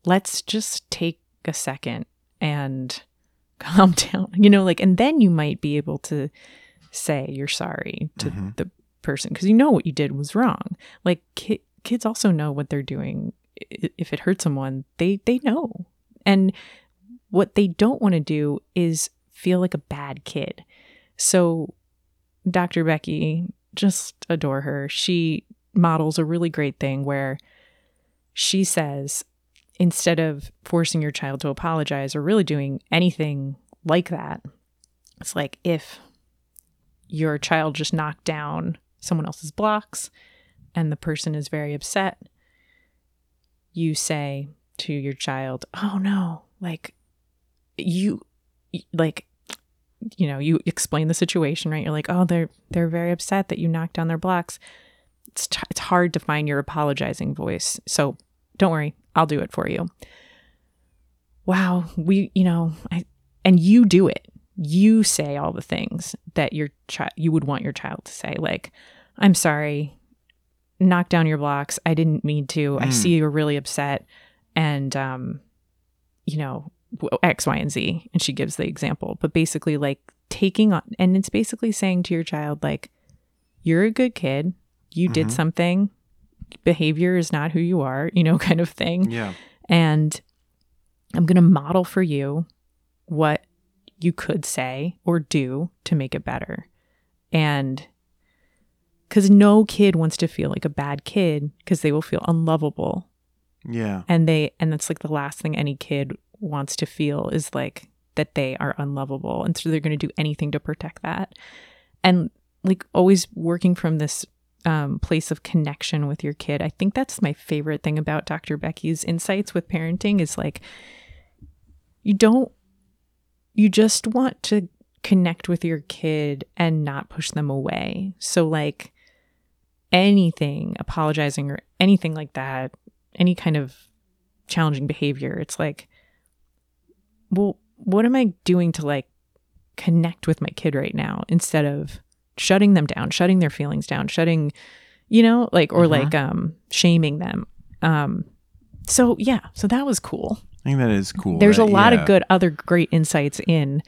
Let's just take a second and calm down." You know, like and then you might be able to say you're sorry to Mhm. the person because you know what you did was wrong. Like ki- kids also know what they're doing. If it hurts someone, they they know. And what they don't want to do is feel like a bad kid. So Dr. Becky, just adore her. She models a really great thing where she says instead of forcing your child to apologize or really doing anything like that, it's like if your child just knocked down someone else's blocks and the person is very upset, you say to your child, "Oh no, like you like you know, you explain the situation, right? You're like, "Oh, they're they're very upset that you knocked down their blocks." It's t- it's hard to find your apologizing voice. So, don't worry, I'll do it for you. Wow, we, you know, I and you do it. You say all the things that your child you would want your child to say like, "I'm sorry, knock down your blocks. I didn't mean to. I Mm. see you're really upset." And um you know, X, Y, and Z. And she gives the example, but basically, like taking on, and it's basically saying to your child, like, you're a good kid. You did Mhm. something. Behavior is not who you are, you know, kind of thing. yeah And I'm going to model for you what you could say or do to make it better. And because no kid wants to feel like a bad kid because they will feel unlovable. Yeah. And they and that's like the last thing any kid wants to feel is like that they are unlovable and so they're going to do anything to protect that. And like always working from this um, place of connection with your kid i think that's my favorite thing about dr becky's insights with parenting is like you don't you just want to connect with your kid and not push them away. So like anything apologizing or anything like that any kind of challenging behavior it's like well what am i doing to like connect with my kid right now instead of shutting them down shutting their feelings down shutting you know like or Mhm. like um shaming them um so yeah so that was cool i think that is cool there's a lot yeah. of good other great insights in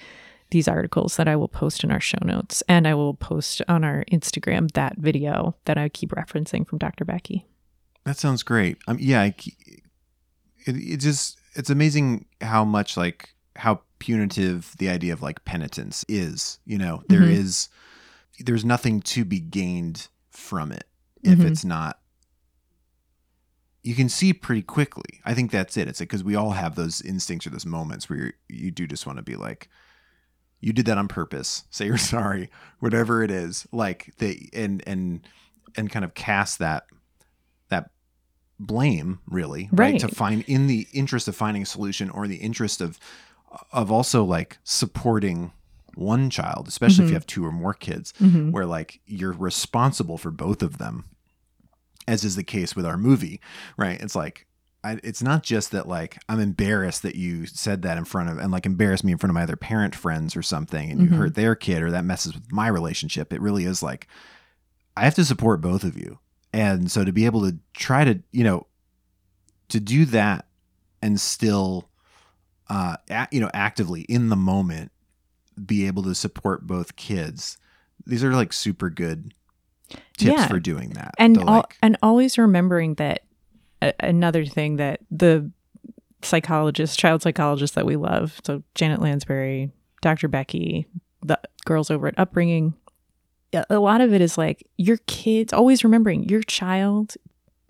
these articles that I will post in our show notes and I will post on our Instagram that video that I keep referencing from Dr. Becky. That sounds great. Um, yeah, I it, it just it's amazing how much like how punitive the idea of like penitence is. You know, there Mhm. is there's nothing to be gained from it if Mhm. it's not. You can see pretty quickly. I think that's it. It's like because we all have those instincts or those moments where you you do just want to be like, you did that on purpose. Say you're sorry, whatever it is. Like they and and and kind of cast that that blame really right, Right. to find in the interest of finding a solution or the interest of of also like supporting one child, especially if mm-hmm. you have two or more kids, mm-hmm. where like you're responsible for both of them, as is the case with our movie, right? It's like, I, it's not just that like I'm embarrassed that you said that in front of and like embarrass me in front of my other parent friends or something, and you hurt their kid or that messes with my relationship. It really is like I have to support both of you, and so to be able to try to you know to do that and still uh you know actively in the moment be able to support both kids these are like super good tips Yeah. for doing that and al- like, and always remembering that a- another thing that the psychologist, child psychologist that we love, so Janet Lansbury, Dr. Becky, the girls over at Upbringing, a- lot of it is like your kids. Always remembering your child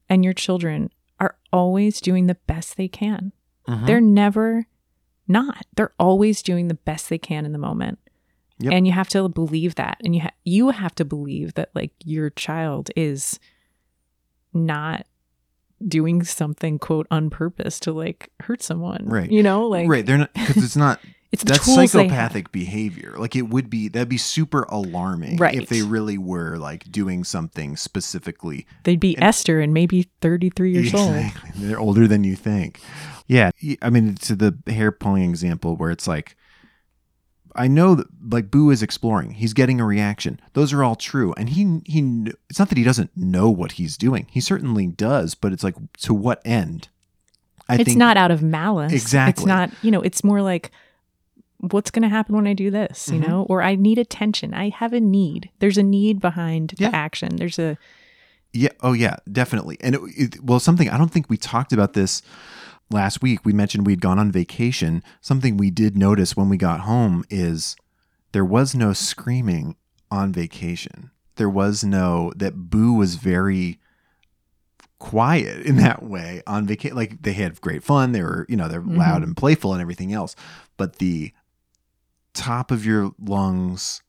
and your children are always doing the best they can. Mhm. They're never not. They're always doing the best they can in the moment. Yep. And you have to believe that. And you ha- you have to believe that like your child is not doing something quote on purpose to like hurt someone. Right. You know, like right they're not because it's not it's that's tools they have. psychopathic behavior like it would be that'd be super alarming Right. if they really were like doing something specifically They'd be Esther and maybe 33 years old. They're older than you think. Yeah. I mean, to the hair pulling example where it's like, I know that like Boo is exploring. He's getting a reaction. Those are all true. And he, he, it's not that he doesn't know what he's doing. He certainly does, but it's like, to what end? I it's not out of malice. Exactly. It's not, you know, it's more like what's going to happen when I do this, you Mhm. know? Or I need attention. I have a need. There's a need behind Yeah. the action. There's a Yeah. Oh, yeah. Definitely. And it, it, well, something I don't think we talked about this last week. We mentioned we'd gone on vacation. Something we did notice when we got home is there was no screaming on vacation. There was no that Boo was very quiet in that way on vacation. Like they had great fun. They were, you know, they're mm-hmm. loud and playful and everything else. But the top of your lungs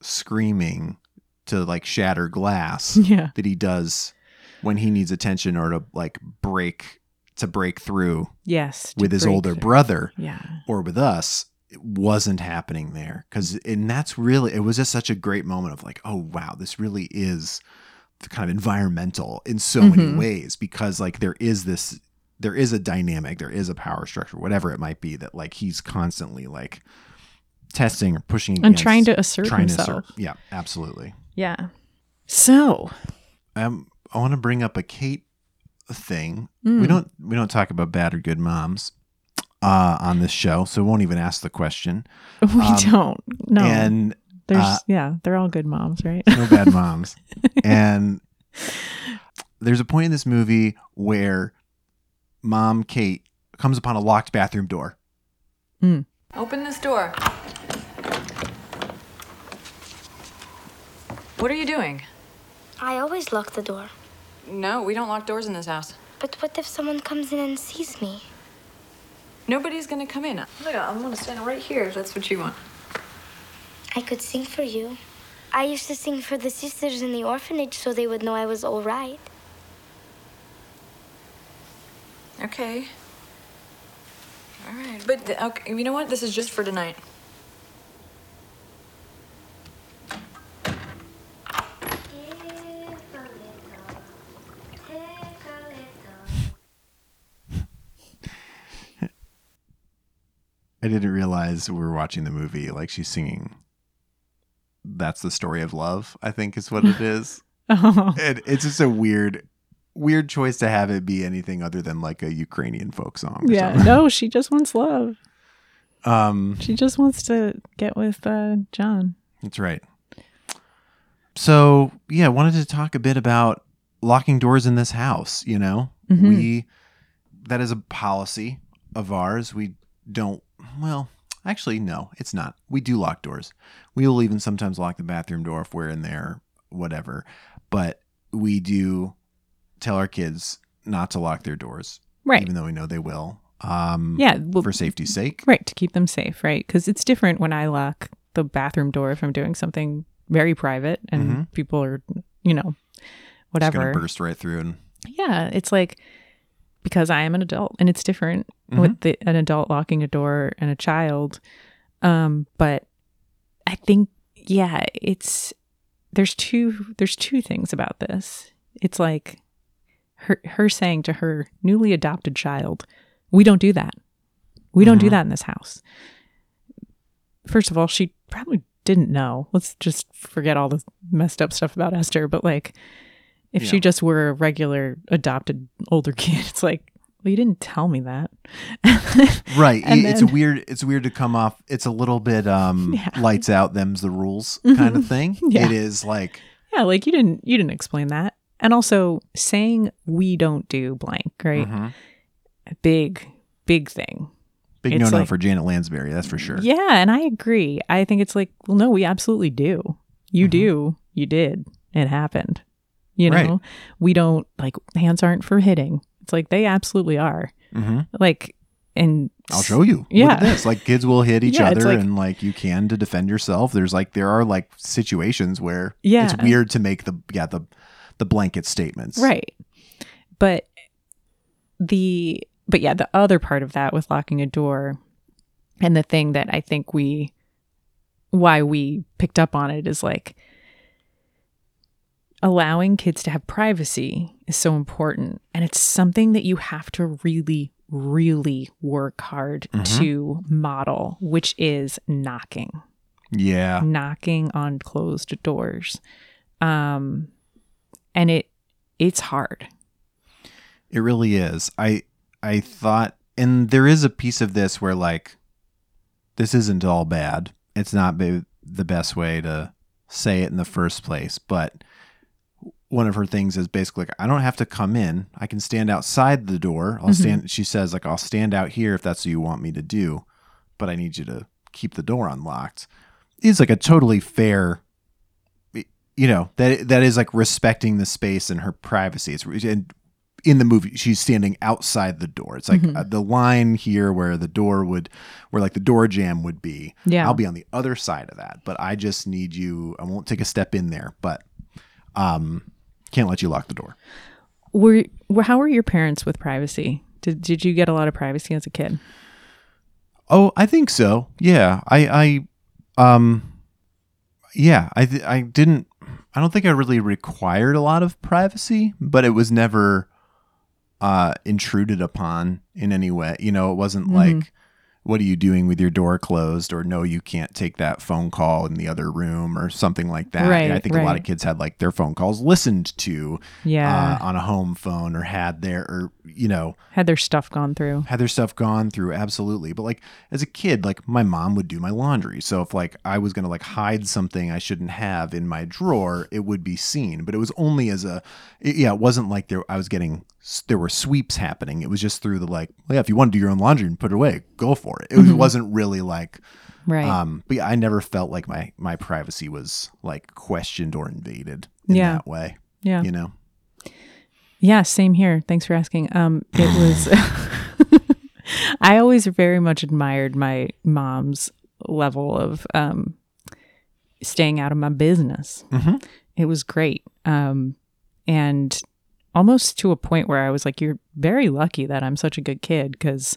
screaming to like shatter glass yeah. that he does when he needs attention or to like break to break through Yes. with his older through. brother Yeah. or with us it wasn't happening there because and that's really it was just such a great moment of like oh wow this really is kind of environmental in so many Mhm. ways because like there is this there is a dynamic there is a power structure whatever it might be that like he's constantly like testing or pushing And against, trying to assert trying himself. to assert yeah absolutely Yeah. So, um, I want to bring up a Kate thing. Mm. We don't we don't talk about bad or good moms uh, on this show, so we won't even ask the question. we Um, don't. No. And There's uh, yeah, they're all good moms, right? no bad moms. and there's a point in this movie where mom Kate comes upon a locked bathroom door. Hmm. Open this door. What are you doing? I always lock the door. No, we don't lock doors in this house. But what if someone comes in and sees me? Nobody's gonna come in. Oh Look, I'm gonna stand right here if that's what you want. I could sing for you. I used to sing for the sisters in the orphanage so they would know I was all right. Okay. All right, but okay, you know what? This is just for tonight. I didn't realize we were watching the movie like she's singing. That's the story of love. I think is what it is. Oh. and it's just a weird weird choice to have it be anything other than like a ukrainian folk song or Yeah. something. No, she just wants love. um She just wants to get with uh, John. that's right so yeah I wanted to talk a bit about locking doors in this house you know Mhm. we that is a policy of ours we don't well actually no it's not we do lock doors we will even sometimes lock the bathroom door if we're in there whatever but we do tell our kids not to lock their doors Right. even though we know they will um Yeah. Well, for safety's sake Right, to keep them safe, right? Because it's different when I lock the bathroom door if I'm doing something very private and Mhm. people are, you know, whatever. burst right through and Yeah, it's like because I am an adult and it's different with the, an adult locking a door and a child. Um, but I think, yeah, it's there's two there's two things about this. It's like her her saying to her newly adopted child, "We don't do that. We don't do that in this house." First of all, she probably didn't know. Let's just forget all the messed up stuff about Esther. But like, if she just were a regular adopted older kid, it's like, well, you didn't tell me that. Right. And it's then- weird. It's weird to come off. It's a little bit um, Yeah. lights out. Them's the rules kind of thing. Yeah. It is like Yeah, like you didn't you didn't explain that. And also saying we don't do blank, right? mhm. A big, big thing. big no no like- for Janet Lansbury. That's for sure. Yeah, and I agree. I think it's like, well, no, we absolutely do. You do. You did. It happened. You know, Right. we don't like hands aren't for hitting. It's like they absolutely are. hmm Like, and I'll show you. Yeah. this. Like kids will hit each Yeah, other like- and like you can to defend yourself. There's like there are like situations where Yeah. it's weird to make the yeah, the the blanket statements. Right. But the but yeah, the other part of that with locking a door and the thing that I think we why we picked up on it is like allowing kids to have privacy is so important and it's something that you have to really really work hard to model which is knocking Yeah. knocking on closed doors um and it it's hard It really is. I I thought and there is a piece of this where like this isn't all bad. It's not the best way to say it in the first place, but one of her things is basically like, I don't have to come in. I can stand outside the door. I'll stand she says like I'll stand out here if that's what you want me to do, but I need you to keep the door unlocked. It's like a totally fair you know, that that is like respecting the space and her privacy. It's and in the movie she's standing outside the door it's like uh, the line here where the door would where like the door jamb would be Yeah. i'll be on the other side of that but i just need you i won't take a step in there but um can't let you lock the door. Were, how were your parents with privacy? Did, did you get a lot of privacy as a kid? Oh i think so. Yeah. I i um yeah i th- i didn't i don't think i really required a lot of privacy but it was never uh intruded upon in any way. You know it wasn't Mm-hmm. like what are you doing with your door closed? Or no you can't take that phone call in the other room or something like that. Right, i think a lot of kids had like their phone calls listened to yeah. uh, on a home phone or had their or you know had their stuff gone through. had their stuff gone through absolutely. But like as a kid like my mom would do my laundry. So if like i was gonna like hide something i shouldn't have in my drawer it would be seen. But it was only as a it- yeah it wasn't like there i was getting there were sweeps happening it was just through the like well, yeah if you want to do your own laundry and put it away go for it it was, wasn't really like right um but yeah, i never felt like my my privacy was like questioned or invaded in Yeah. that way yeah you know Yeah, same here. Thanks for asking. Um, it was. I always very much admired my mom's level of um, staying out of my business. Mhm. It was great, um, and almost to a point where I was like, "You're very lucky that I'm such a good kid because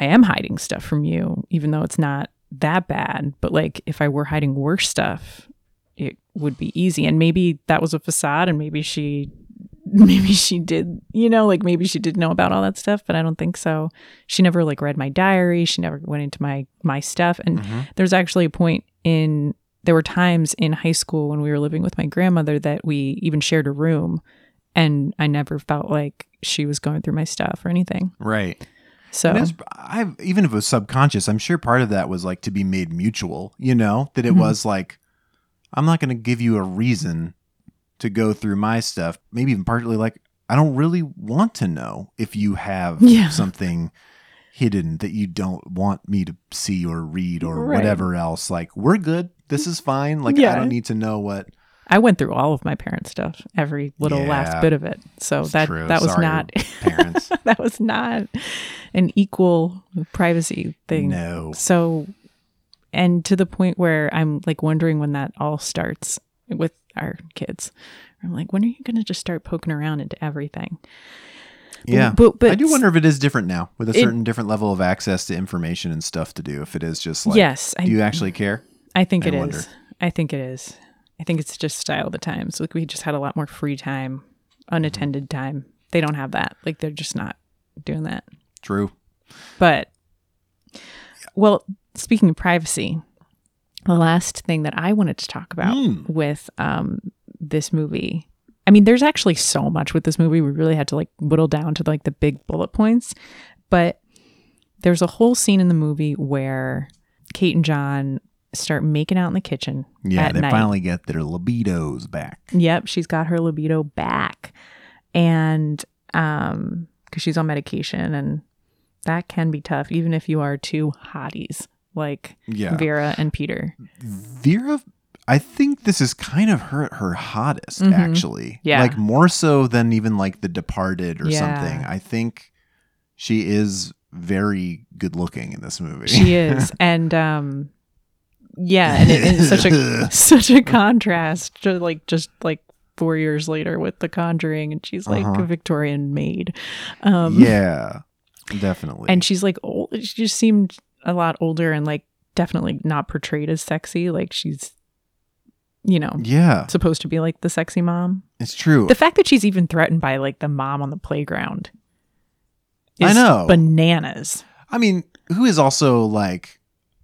I am hiding stuff from you, even though it's not that bad. But like, if I were hiding worse stuff, it would be easy. And maybe that was a facade, and maybe she, maybe she did, you know, like maybe she did know about all that stuff, but I don't think so. She never like read my diary. She never went into my my stuff. And mm-hmm. there's actually a point in there were times in high school when we were living with my grandmother that we even shared a room, and I never felt like she was going through my stuff or anything. right So I even if it was subconscious, I'm sure part of that was like to be made mutual. You know that it Mm-hmm. was like, I'm not going to give you a reason to go through my stuff. Maybe even partly like I don't really want to know if you have Yeah. something hidden that you don't want me to see or read or Right. whatever else. Like we're good. This is fine. Like I don't need to know what. I went through all of my parents' stuff, every little Yeah. last bit of it. So that true. that was Sorry, not parents. that was not an equal privacy thing. No. So and to the point where I'm like wondering when that all starts with our kids. I'm like, when are you going to just start poking around into everything? Yeah, but, but I do wonder if it is different now with a It- certain different level of access to information and stuff to do. If it is just like, Yes, I- do you actually care? I think I it is. wonder. I think it is. I think it's just style of the times. Like we just had a lot more free time, unattended time. They don't have that. Like they're just not doing that. True. But well, speaking of privacy, the last thing that I wanted to talk about Mm. with um this movie. I mean, there's actually so much with this movie. We really had to like whittle down to like the big bullet points. But there's a whole scene in the movie where Kate and John start making out in the kitchen. Yeah, they night. finally get their libidos back. Yep, she's got her libido back. And um cuz she's on medication and that can be tough even if you are two hotties like Yeah. Vera and Peter. Vera, I think this is kind of her her hottest Mhm. actually. Yeah. like more so than even like The Departed or Yeah. something. I think she is very good looking in this movie. She is and um yeah, and it, it's such a such a contrast to like just like 4 years later with The Conjuring and she's like Uh-huh. a Victorian maid. Um yeah, definitely. and she's like old she just seemed a lot older and like definitely not portrayed as sexy like she's you know yeah, supposed to be like the sexy mom it's true. the fact that she's even threatened by like the mom on the playground I know. bananas I mean, who is also like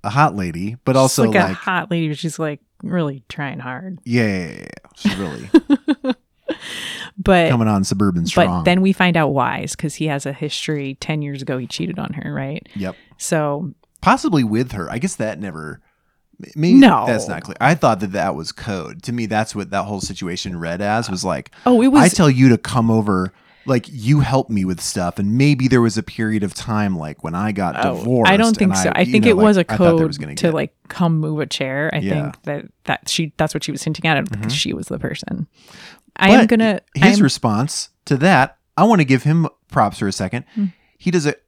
a hot lady, but also like, like, a hot lady but she's like really trying hard yeah, yeah, yeah, yeah. she's really but coming on suburban strong. but then we find out why because he has a history 10 years ago he cheated on her right yep, so possibly with her. I guess that never. Maybe No. that's not clear. I thought that that was code. To me, that's what that whole situation read as was like. oh it was I tell you to come over, like you help me with stuff, and maybe there was a period of time, like when I got Oh, divorced. I don't think so. I you think know, it was like, a I thought there code was to get- like come move a chair. I Yeah. think that that she that's what she was hinting at because Mhm. she was the person. I am gonna. His I'm- response to that, I want to give him props for a second. Hmm. He does it.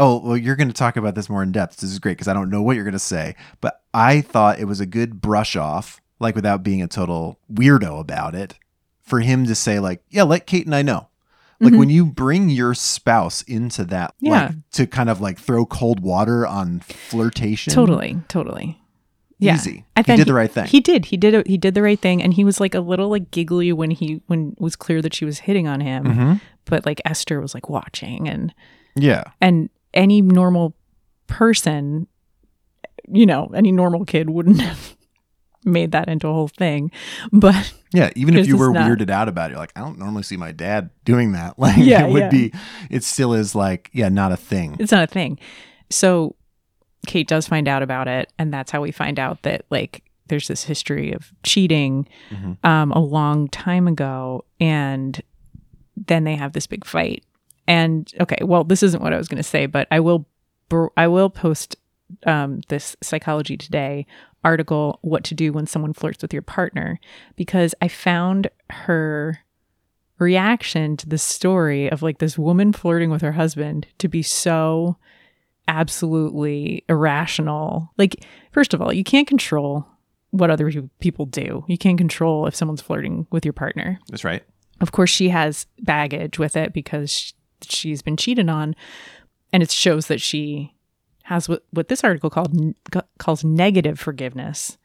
Oh, well, you're going to talk about this more in depth. This is great because I don't know what you're going to say, but I thought it was a good brush off, like without being a total weirdo about it, for him to say, like, yeah, let Kate and I know. Like Mhm. when you bring your spouse into that, Yeah. like to kind of like throw cold water on flirtation. totally, totally. Yeah, Easy. I he thought did the right thing. He did. He did. He did the right thing, and he was like a little like giggly when he when it was clear that she was hitting on him. hmm But like Esther was like watching, and Yeah. and any normal person, you know, any normal kid wouldn't have made that into a whole thing. But Yeah, even if you were not- weirded out about it, you're like, I don't normally see my dad doing that. Like, Yeah, it would yeah. be, it still is like, yeah, not a thing. it's not a thing. So Kate does find out about it, and that's how we find out that like there's this history of cheating Mhm. um, a long time ago, and then they have this big fight. And okay, well, this isn't what I was going to say, but I will, br- I will post um, this Psychology Today article, "What to Do When Someone Flirts with Your Partner," because I found her reaction to the story of like this woman flirting with her husband to be so absolutely irrational. Like, first of all, you can't control what other people do. You can't control if someone's flirting with your partner. That's right. Of course, she has baggage with it because she's been cheated on, and it shows that she has what what this article called calls negative forgiveness,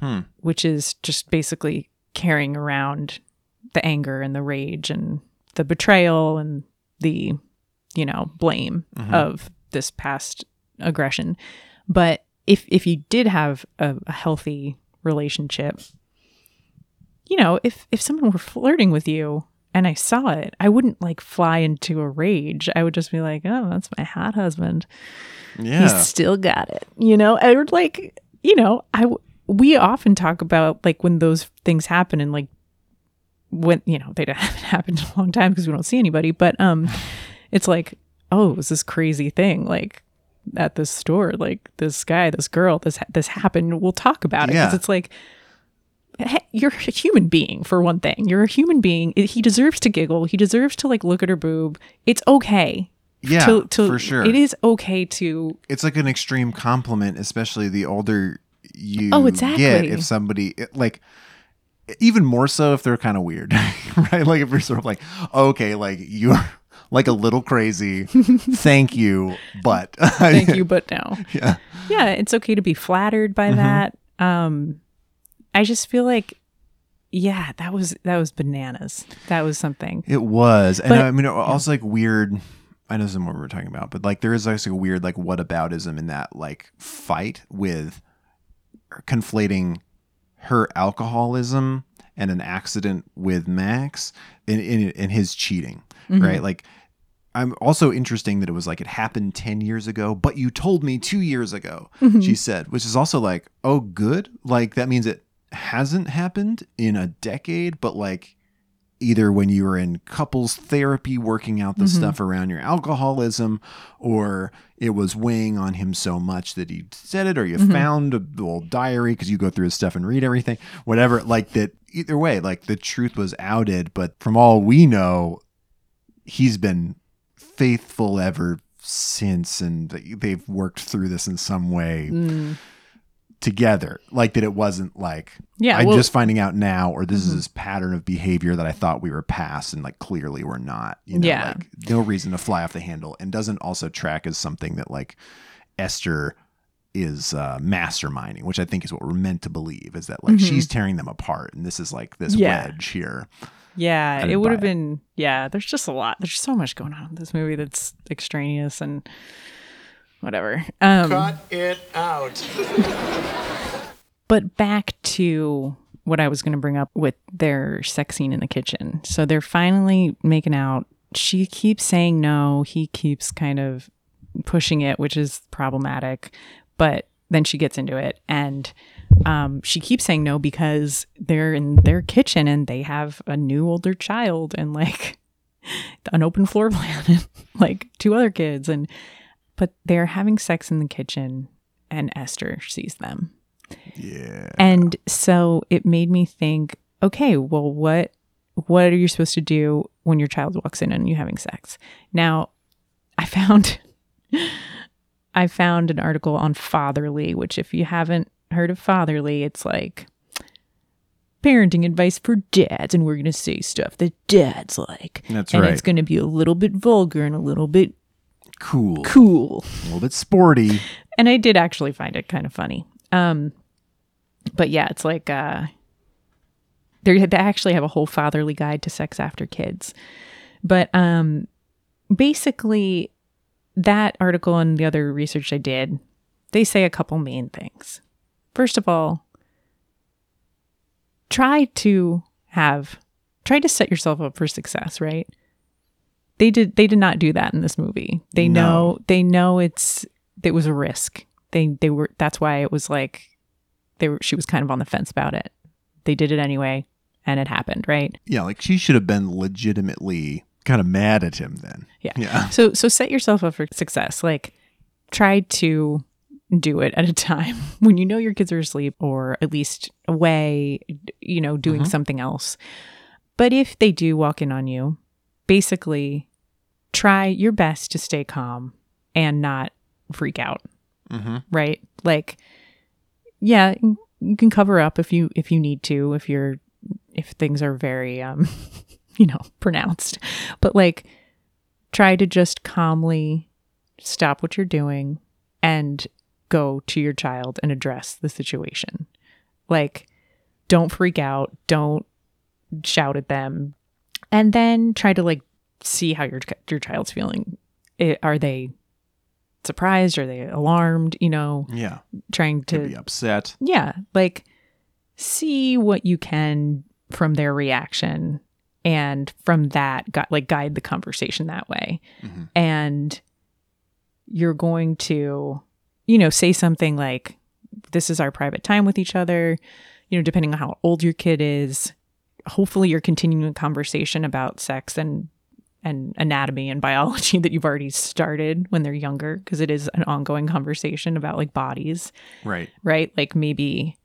Hmm. which is just basically carrying around the anger and the rage and the betrayal and the you know blame Mhm. of this past aggression. But if if you did have a, a healthy relationship, you know, if if someone were flirting with you and I saw it, I wouldn't like fly into a rage. I would just be like, "Oh, that's my hot husband. Yeah. He's still got it." You know, I would like, you know, I w- we often talk about like when those things happen and like when you know they haven't happened in a long time because we don't see anybody, but um, it's like, oh, it was this crazy thing like at this store, like this guy, this girl, this this happened. We'll talk about it because Yeah. it's like you're a human being for one thing. You're a human being. He deserves to giggle. He deserves to like look at her boob. It's okay. yeah, to, to, for sure. It is okay to. It's like an extreme compliment, especially the older you Oh, get. exactly. If somebody, like, even more so if they're kind of weird, right? Like if you're sort of like, okay, like you're like a little crazy. Thank you, but Thank you, but no. Yeah. Yeah, it's okay to be flattered by that. Um I just feel like yeah, that was that was bananas. That was something. It was, and But- I mean, it also like weird. I know this isn't what we were talking about, but like there is like a weird like whataboutism in that like fight with conflating her alcoholism and an accident with Max in in, in his cheating, mm-hmm. right? Like. I'm also interesting that it was like it happened 10 years ago, but you told me two years ago, mm-hmm. she said, which is also like, oh, good. Like that means it hasn't happened in a decade, but like either when you were in couples therapy working out the mm-hmm. stuff around your alcoholism or it was weighing on him so much that he said it or you mm-hmm. found a old diary because you go through his stuff and read everything whatever like that either way like the truth was outed but from all we know he's been faithful ever since and they've worked through this in some way mm. Together like that it wasn't like Yeah, i'm well- just finding out now or this is this pattern of behavior that i thought we were past and like clearly we're not you know Yeah. like no reason to fly off the handle and doesn't also track as something that like esther is uh masterminding which i think is what we're meant to believe is that like she's tearing them apart and this is like this Mm-hmm. Yeah. wedge here Yeah, it would have been. Yeah, there's just a lot. There's so much going on in this movie that's extraneous and whatever. Um, Cut it out. but back to what I was going to bring up with their sex scene in the kitchen. So they're finally making out. She keeps saying no. He keeps kind of pushing it, which is problematic. But then she gets into it and um, she keeps saying no because they're in their kitchen and they have a new older child and like an open floor plan and like two other kids and but they're having sex in the kitchen and Esther sees them. yeah And so it made me think, okay, well what what are you supposed to do when your child walks in and you're having sex? Now, I found I found an article on Fatherly, which if you haven't heard of Fatherly, it's like parenting advice for dads and we're going to say stuff that dads like. That's and right. it's going to be a little bit vulgar and a little bit cool cool. a little bit sporty and I did actually find it kind of funny. Um, but yeah, it's like uh, they actually have a whole fatherly guide to sex after kids. But um, basically, that article and the other research I did, they say a couple main things. First of all, try to have try to set yourself up for success, right? They did they did not do that in this movie. They No. know they know it's it was a risk. They they were that's why it was like they were she was kind of on the fence about it. They did it anyway and it happened, right? yeah like she should have been legitimately kind of mad at him then Yeah. yeah So so set yourself up for success. Like try to do it at a time when you know your kids are asleep or at least away, you know, doing mm-hmm. something else. But if they do walk in on you, basically try your best to stay calm and not freak out. mm-hmm. right like yeah you can cover up if you if you need to if you're if things are very um you know pronounced but like try to just calmly stop what you're doing and go to your child and address the situation like don't freak out don't shout at them and then try to like see how your your child's feeling. I are they surprised? Are they alarmed you know yeah. trying to to be upset. Yeah like see what you can from their reaction and from that gu- like guide the conversation that way. Mhm. and you're going to you know say something like this is our private time with each other. You know depending on how old your kid is hopefully you're continuing a conversation about sex and and anatomy and biology that you've already started when they're younger because it is an ongoing conversation about like bodies. Right. Right? Like maybe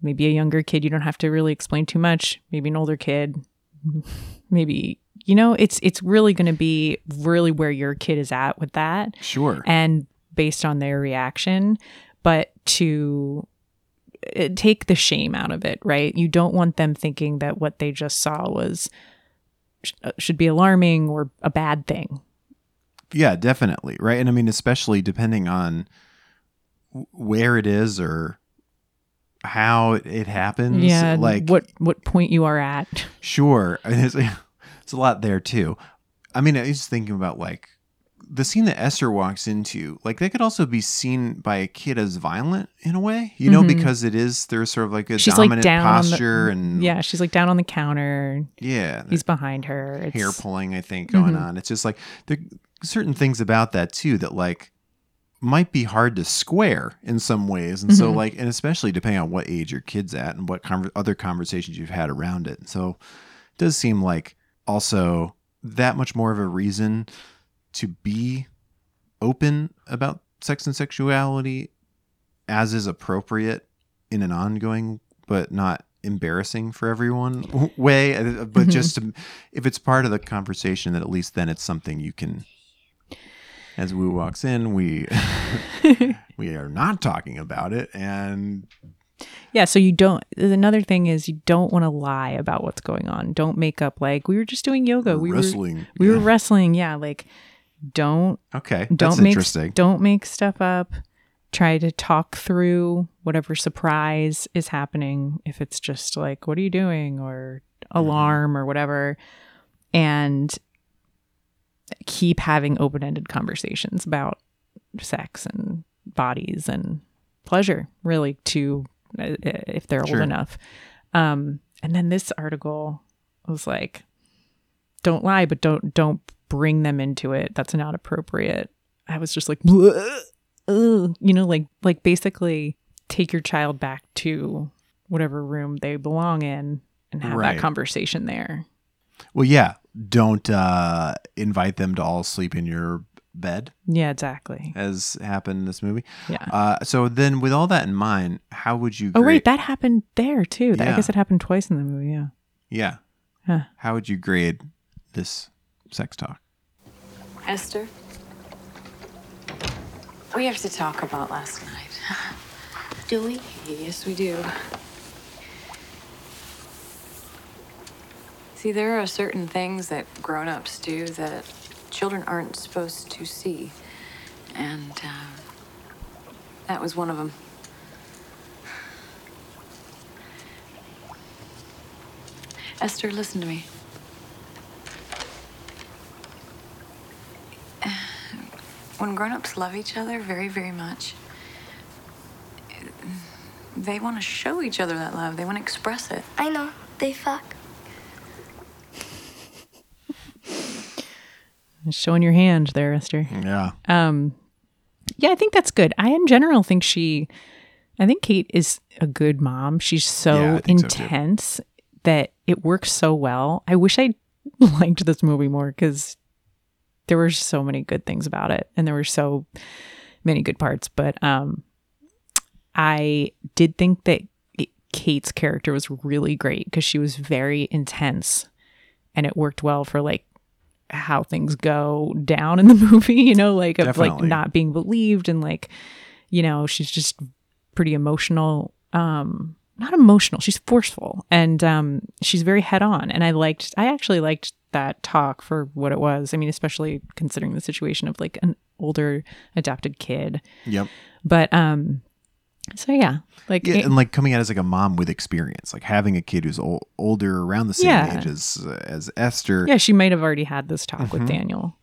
maybe a younger kid you don't have to really explain too much, maybe an older kid, maybe you know, it's it's really going to be really where your kid is at with that. Sure. And based on their reaction, but to uh, take the shame out of it, right? You don't want them thinking that what they just saw was sh- uh, should be alarming or a bad thing. Yeah, definitely. Right. And I mean, especially depending on where it is or how it, happens. Yeah, Like, what what point you are at. sure. I mean, There's, there's a lot there too. I mean, I was thinking about like the scene that Esther walks into, like that could also be seen by a kid as violent in a way, you know, Mhm. because it is, there's sort of like a She's dominant down on the- posture and Yeah, she's like down on the counter. yeah. He's behind her. It's, hair pulling, I think, going Mhm. on. It's just like there are certain things about that too that like might be hard to square in some ways. And so Mhm. like, and especially depending on what age your kid's at and what conver- other conversations you've had around it. So it does seem like also that much more of a reason to be open about sex and sexuality as is appropriate in an ongoing but not embarrassing for everyone way uh, but Mhm. just to, if it's part of the conversation that at least then it's something you can as Wu walks in we we are not talking about it and Yeah, so you don't. Another thing is you don't want to lie about what's going on. Don't make up like we were just doing yoga. We were wrestling we were wrestling. Yeah, like don't okay don't that's make interesting don't make stuff up. Try to talk through whatever surprise is happening. If it's just like what are you doing or Mm-hmm. alarm or whatever, and keep having open ended conversations about sex and bodies and pleasure. Really, to uh, if they're Sure. old enough. Um, and then this article was like, "Don't lie, but don't don't bring them into it. That's not appropriate." I was just like, ugh," you know, like like basically take your child back to whatever room they belong in and have Right. that conversation there. well yeah don't uh invite them to all sleep in your bed Yeah, exactly. as happened in this movie Yeah. uh so then with all that in mind how would you Oh wait, that happened there too. That I guess it happened twice in the movie. Yeah. yeah Huh. how would you grade this sex talk Esther, we have to talk about last night. Do we? Yes, we do. See, there are certain things that grown ups do that children aren't supposed to see. And uh, that was one of them. Esther, listen to me. When grown ups love each other very, very much, they want to show each other that love. They want to express it. I know. They fuck. Showing your hand there, Esther. yeah Um, yeah, I think that's good. I, in general, think she, I think Kate is a good mom. She's so I think so, intense that it works so well. I wish I liked this movie more because there were so many good things about it, and there were so many good parts. But um, I did think that Kate's character was really great because she was very intense, and it worked well for like how things go down in the movie, you know, like of like not being believed and like, you know, she's just pretty emotional. Um, not emotional, she's forceful and um she's very head on. And I liked I actually liked that talk for what it was. I mean, especially considering the situation of like an older adopted kid. yep But um so yeah. Like Yeah, it- and like coming out as like a mom with experience, like having a kid who's ol- older, around the same Yeah. age as uh, as Esther. Yeah, she might have already had this talk Mhm. with Daniel.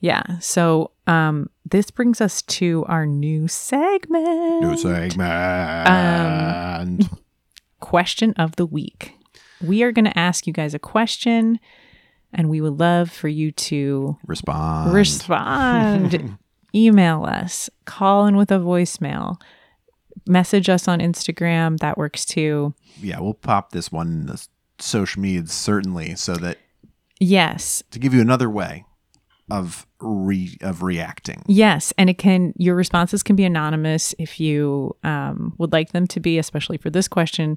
Yeah. So um this brings us to our new segment. New segment. Question of the week. We are going to ask you guys a question and we would love for you to Respond. respond. Email us, call in with a voicemail, message us on Instagram. That works too. yeah, we'll pop this one in the social medias certainly, so that Yes. to give you another way of re of reacting. Yes, and it can your responses can be anonymous if you um, would like them to be, especially for this question.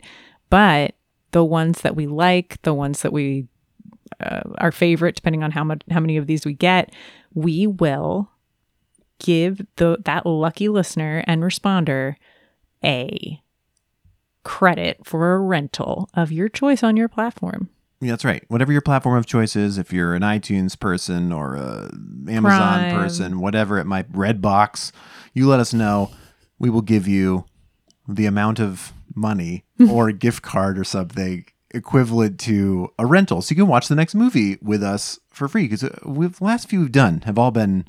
But the ones that we like, the ones that we uh, our favorite, depending on how much how many of these we get, we will give the that lucky listener and responder a credit for a rental of your choice on your platform. Yeah, that's right. Whatever your platform of choice is, if you're an iTunes person or a Amazon Prime. person, whatever it might, Redbox, you let us know. We will give you the amount of money or a gift card or something equivalent to a rental, so you can watch the next movie with us for free. Because the last few we've done have all been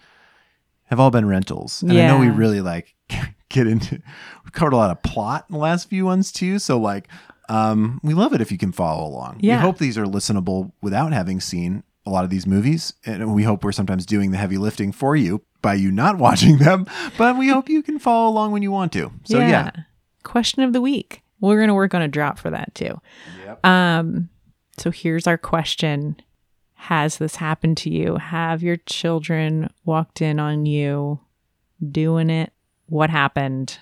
have all been rentals, and I know we really like get into. We've covered a lot of plot in the last few ones too, so like. Um, we love it if you can follow along. Yeah. We hope these are listenable without having seen a lot of these movies. And we hope we're sometimes doing the heavy lifting for you by you not watching them, but we hope you can follow along when you want to. So yeah. Question of the week. We're gonna work on a drop for that too. Um. So here's our question: Has this happened to you? Have your children walked in on you doing it? What happened?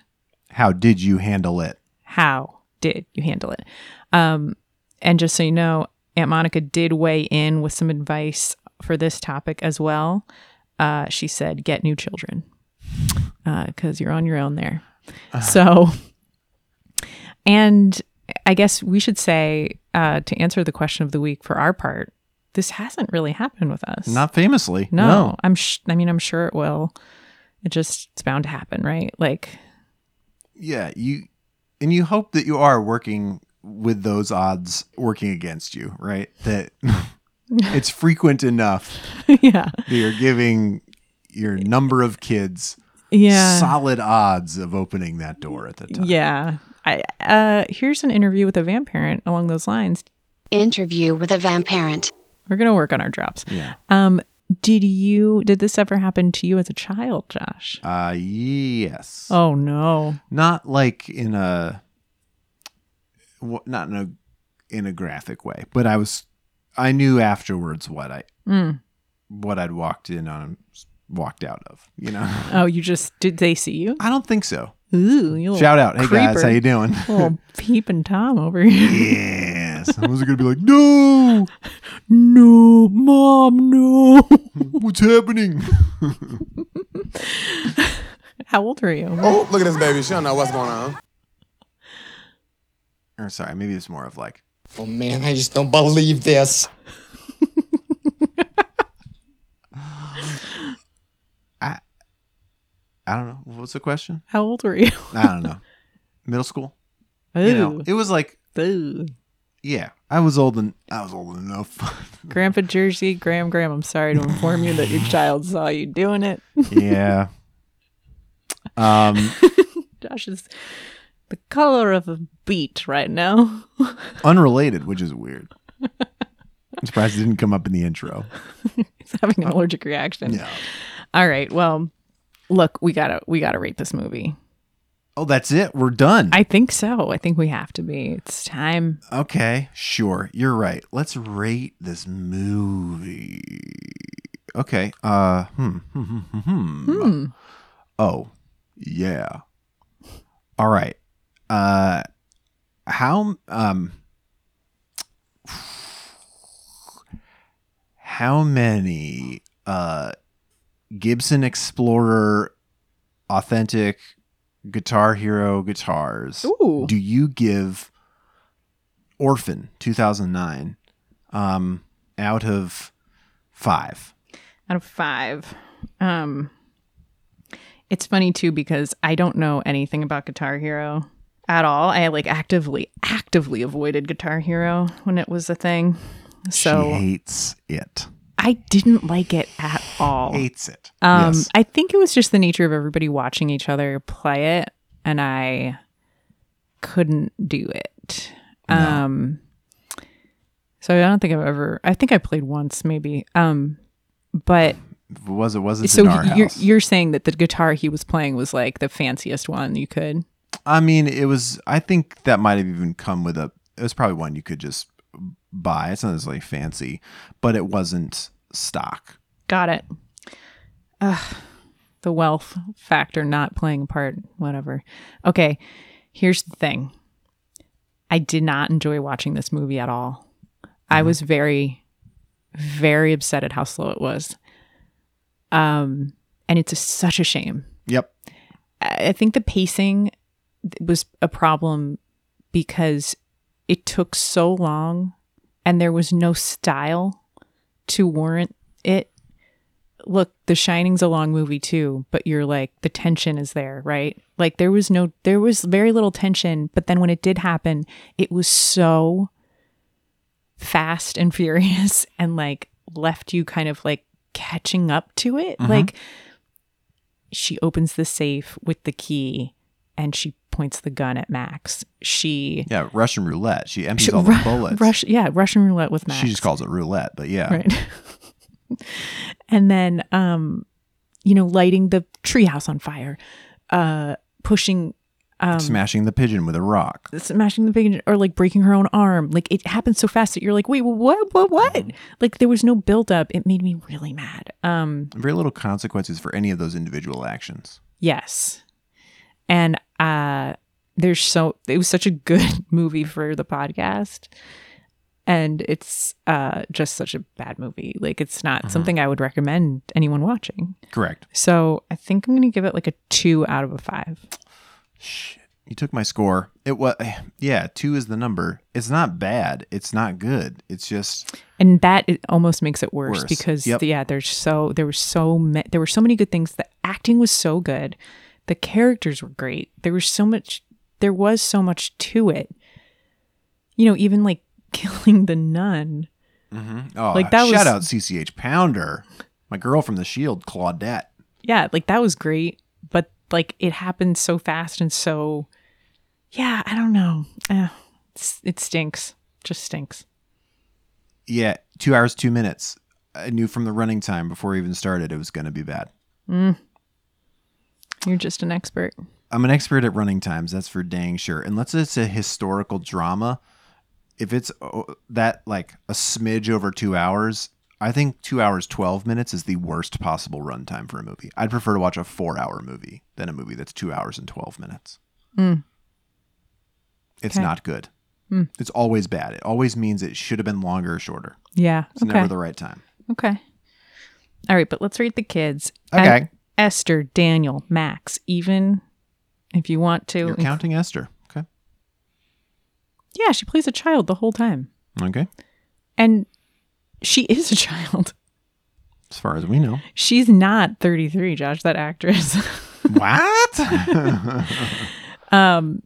How did you handle it? how did you handle it? Um, and just so you know, Aunt Monica did weigh in with some advice for this topic as well. Uh, she said, get new children because you're on your own there. So, and I guess we should say uh, to answer the question of the week for our part, this hasn't really happened with us. Not famously. no, I'm. Sh- I mean, I'm sure it will. It just it's bound to happen, right? Like, Yeah, you and you hope that you are working with those odds working against you, right? That it's frequent enough yeah, that you're giving your number of kids yeah. solid odds of opening that door at the time. Yeah. I uh here's an interview with a van parent along those lines. Interview with a van parent. We're gonna work on our drops. Yeah. Um, did you did this ever happen to you as a child, Josh? Uh yes. Oh no. not like in a not in a in a graphic way but i was i knew afterwards what i Mm. what i'd walked in on walked out of you know Oh, you just did they see you? i don't think so Ooh, shout out hey guys how you doing Little peeping Tom over here. yes i was gonna be like no no, mom, no. what's happening How old are you? Oh, look at this baby. She don't know what's going on. or sorry maybe it's more of like Oh man, I just don't believe this. I don't know what's the question How old were you? i don't know middle school Ooh. you know it was like Ooh. yeah i was old and i was old enough Grandpa Jersey, Graham Graham, I'm sorry to inform you that your child saw you doing it. yeah um Josh is the color of a beet right now. unrelated, which is weird. I'm surprised it didn't come up in the intro. He's having an allergic reaction. Yeah. All right. Well, look, we gotta we gotta rate this movie. Oh, that's it. We're done. I think so. I think we have to be. It's time. okay, sure. You're right. Let's rate this movie. Okay. Uh. Hmm. Hmm. Hmm. hmm, hmm. Hmm. Oh, yeah. All right. Uh. How um. How many uh Gibson Explorer authentic Guitar Hero guitars Ooh. do you give Orphan 2009 um out of 5? Out of five. Um it's funny too because I don't know anything about Guitar Hero at all. I like actively, actively avoided Guitar Hero when it was a thing. So she hates it. I didn't like it at all. Hates it. Um, yes. I think it was just the nature of everybody watching each other play it, and I couldn't do it. Um, so I don't think I've ever. I think I played once, maybe. Um, but If it was it wasn't so in our you're house. you're saying that the guitar he was playing was like the fanciest one you could. I mean, it was I think that might have even come with a it was probably one you could just buy. It's not necessarily fancy, but it wasn't stock. Got it. Ugh, the wealth factor not playing a part, whatever. Okay, here's the thing. I did not enjoy watching this movie at all. I was very, very upset at how slow it was. Um, and it's a, such a shame. Yep. I I think the pacing was a problem because it took so long and there was no style to warrant it. Look, The Shining's a long movie too, but you're like the tension is there, right? Like there was no there was very little tension, but then when it did happen, it was so fast and furious and like left you kind of like catching up to it. Mm-hmm. Like she opens the safe with the key and she points the gun at Max. She Yeah, Russian roulette. She empties she- all the bullets. Rush, yeah, Russian roulette with Max. She just calls it roulette, but yeah. right. and then, um, you know, lighting the treehouse on fire, uh, pushing, um, Smashing the pigeon with a rock. smashing the pigeon, or like breaking her own arm. Like it happened so fast that you're like, wait, what, what, what? Like there was no build up. It made me really mad. Um, Very little consequences for any of those individual actions. Yes. And uh there's so it was such a good movie for the podcast. And it's uh just such a bad movie. Like it's not something I would recommend anyone watching. Correct. So I think I'm gonna give it like a two out of a five. Shit. You took my score. It was yeah, two is the number. It's not bad. It's not good. It's just And that it almost makes it worse, Worse. because Yep. yeah, there's so there were so ma- there were so many good things. The acting was so good, the characters were great. There was so much. There was so much to it. You know, even like killing the nun. Mm-hmm. oh Like, uh, that shout was- out CCH Pounder. My girl from the Shield, Claudette. Yeah, like that was great, but like it happened so fast and so. Yeah, I don't know. Eh, it stinks. Just stinks. Yeah, two hours, two minutes. I knew from the running time before we even started it was going to be bad. Mm. You're just an expert. I'm an expert at running times. That's for dang sure. Unless it's a historical drama, if it's oh, that like a smidge over two hours, I think two hours twelve minutes is the worst possible runtime for a movie. I'd prefer to watch a four-hour movie than a movie that's two hours and twelve minutes. Hmm. It's Okay. not good. Hmm. It's always bad. It always means it should have been longer or shorter. Yeah. It's okay. never the right time. Okay. All right, but let's read the kids. Okay. E- Esther, Daniel, Max, even if you want to. You're counting Esther. Yeah, she plays a child the whole time. Okay. And she is a child. As far as we know. She's not 33, Josh, that actress. what? Um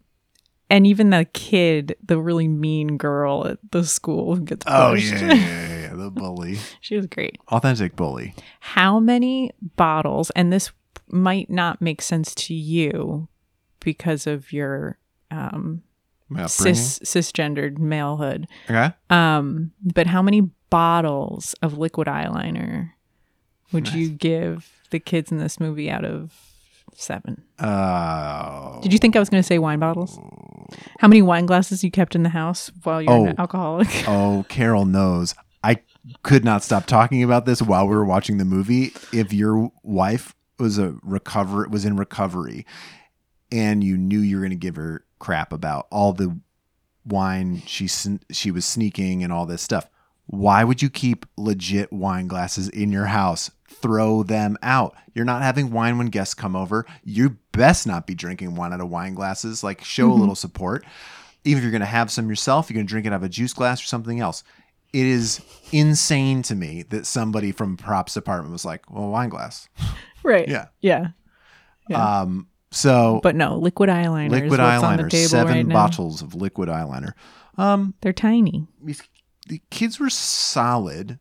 and even the kid, the really mean girl at the school gets oh yeah, yeah, yeah, yeah. The bully. she was great. Authentic bully. How many bottles, and this might not make sense to you because of your um. Cis cisgendered malehood. Okay. Um, but how many bottles of liquid eyeliner would you give the kids in this movie out of seven? Uh, Did you think I was going to say wine bottles? How many wine glasses you kept in the house while you're Oh. an alcoholic? oh, Carol knows. I could not stop talking about this while we were watching the movie. If your wife was a recover was in recovery, and you knew you were going to give her crap about all the wine she sn- she was sneaking and all this stuff, why would you keep legit wine glasses in your house? Throw them out. You're not having wine when guests come over. You best not be drinking wine out of wine glasses. Like show a little support. Even if you're going to have some yourself, you're going to drink it out of a juice glass or something else. It is insane to me that somebody from props department was like, "Well, wine glass." right. Yeah. Yeah. Yeah. Um. So But no, liquid eyeliner. liquid is what's on the eyeliner, seven right bottles of liquid eyeliner. Um. They're tiny. the kids were solid.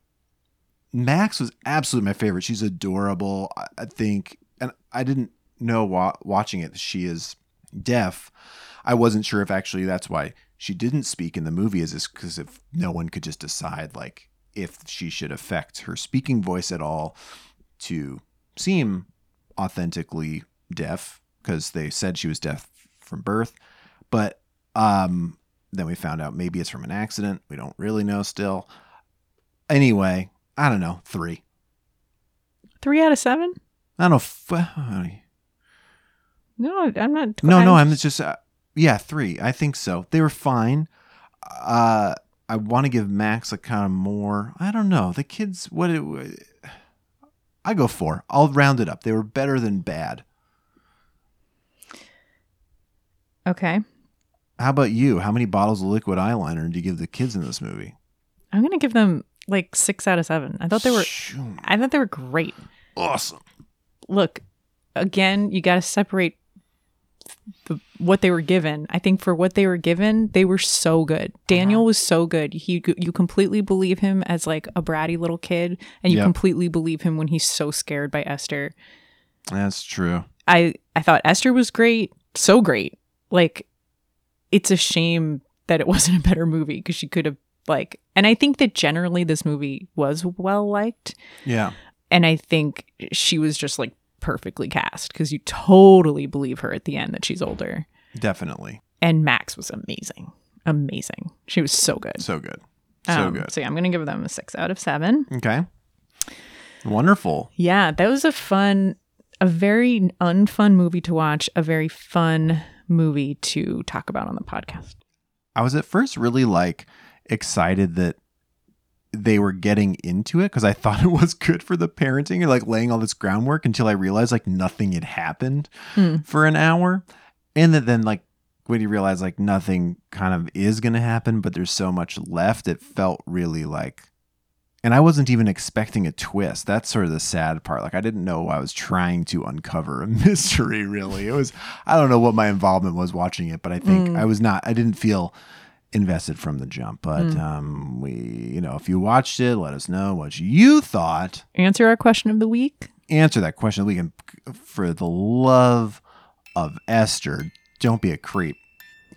Max was absolutely my favorite. She's adorable. I, I think, and I didn't know wa- watching it that she is deaf. I wasn't sure if actually that's why she didn't speak in the movie. Is this because if no one could just decide like if she should affect her speaking voice at all to seem authentically deaf because they said she was deaf from birth, but um then we found out maybe it's from an accident. We don't really know still. Anyway, I don't know. Three. Three out of seven? I don't know. F- No, I'm not. no, no. I'm just. Uh, yeah, three. I think so. They were fine. Uh, I want to give Max a kind of more. I don't know. The kids. What it. I go four. I'll round it up. They were better than bad. Okay. How about you? How many bottles of liquid eyeliner do you give the kids in this movie? I'm gonna give them like six out of seven. I thought they were Shoot. I thought they were great. awesome. Look, again, you got to separate the, what they were given. I think for what they were given, they were so good. Uh-huh. Daniel was so good. He you completely believe him as like a bratty little kid, and you Yep. completely believe him when he's so scared by Esther. That's true. I I thought Esther was great, so great. Like it's a shame that it wasn't a better movie because she could have like and I think that generally this movie was well liked Yeah. and I think she was just like perfectly cast because you totally believe her at the end that she's older. Definitely. And Max was amazing. Amazing. She was so good. So good. So Um, good. So yeah, I'm gonna give them a six out of seven. Okay. Wonderful. Yeah, that was a fun, a very unfun movie to watch, a very fun movie to talk about on the podcast. I was at first really like excited that they were getting into it because I thought it was good for the parenting and like laying all this groundwork until I realized like nothing had happened Hmm. for an hour. And that then like when you realize like nothing kind of is going to happen, but there's so much left, it felt really like. And I wasn't even expecting a twist. That's sort of the sad part. Like I didn't know I was trying to uncover a mystery. Really, it was. I don't know what my involvement was watching it, but I think I was not. I didn't feel invested from the jump. But um, we, you know, if you watched it, let us know what you thought. Answer our question of the week. Answer that question. We can, for the love of Esther, don't be a creep.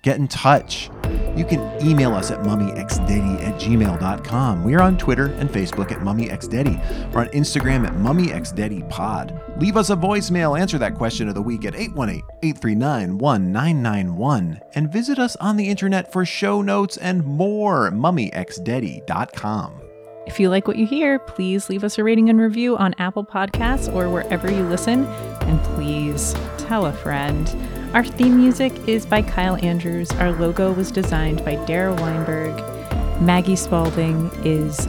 Get in touch. You can email us at mummyxdaddy at gmail.com. We are on Twitter and Facebook at mummyxdaddy. We're on Instagram at mummyxdaddypod. Leave us a voicemail. Answer that question of the week at 818-839-1991. And visit us on the internet for show notes and more. mummyxdaddy.com. If you like what you hear, please leave us a rating and review on Apple Podcasts or wherever you listen. And please tell a friend. Our theme music is by Kyle Andrews. Our logo was designed by Dara Weinberg. Maggie Spalding is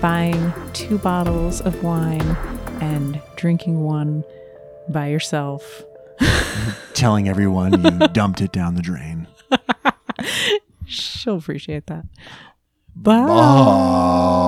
buying two bottles of wine and drinking one by yourself. Telling everyone you dumped it down the drain. She'll appreciate that. Bye. Bye.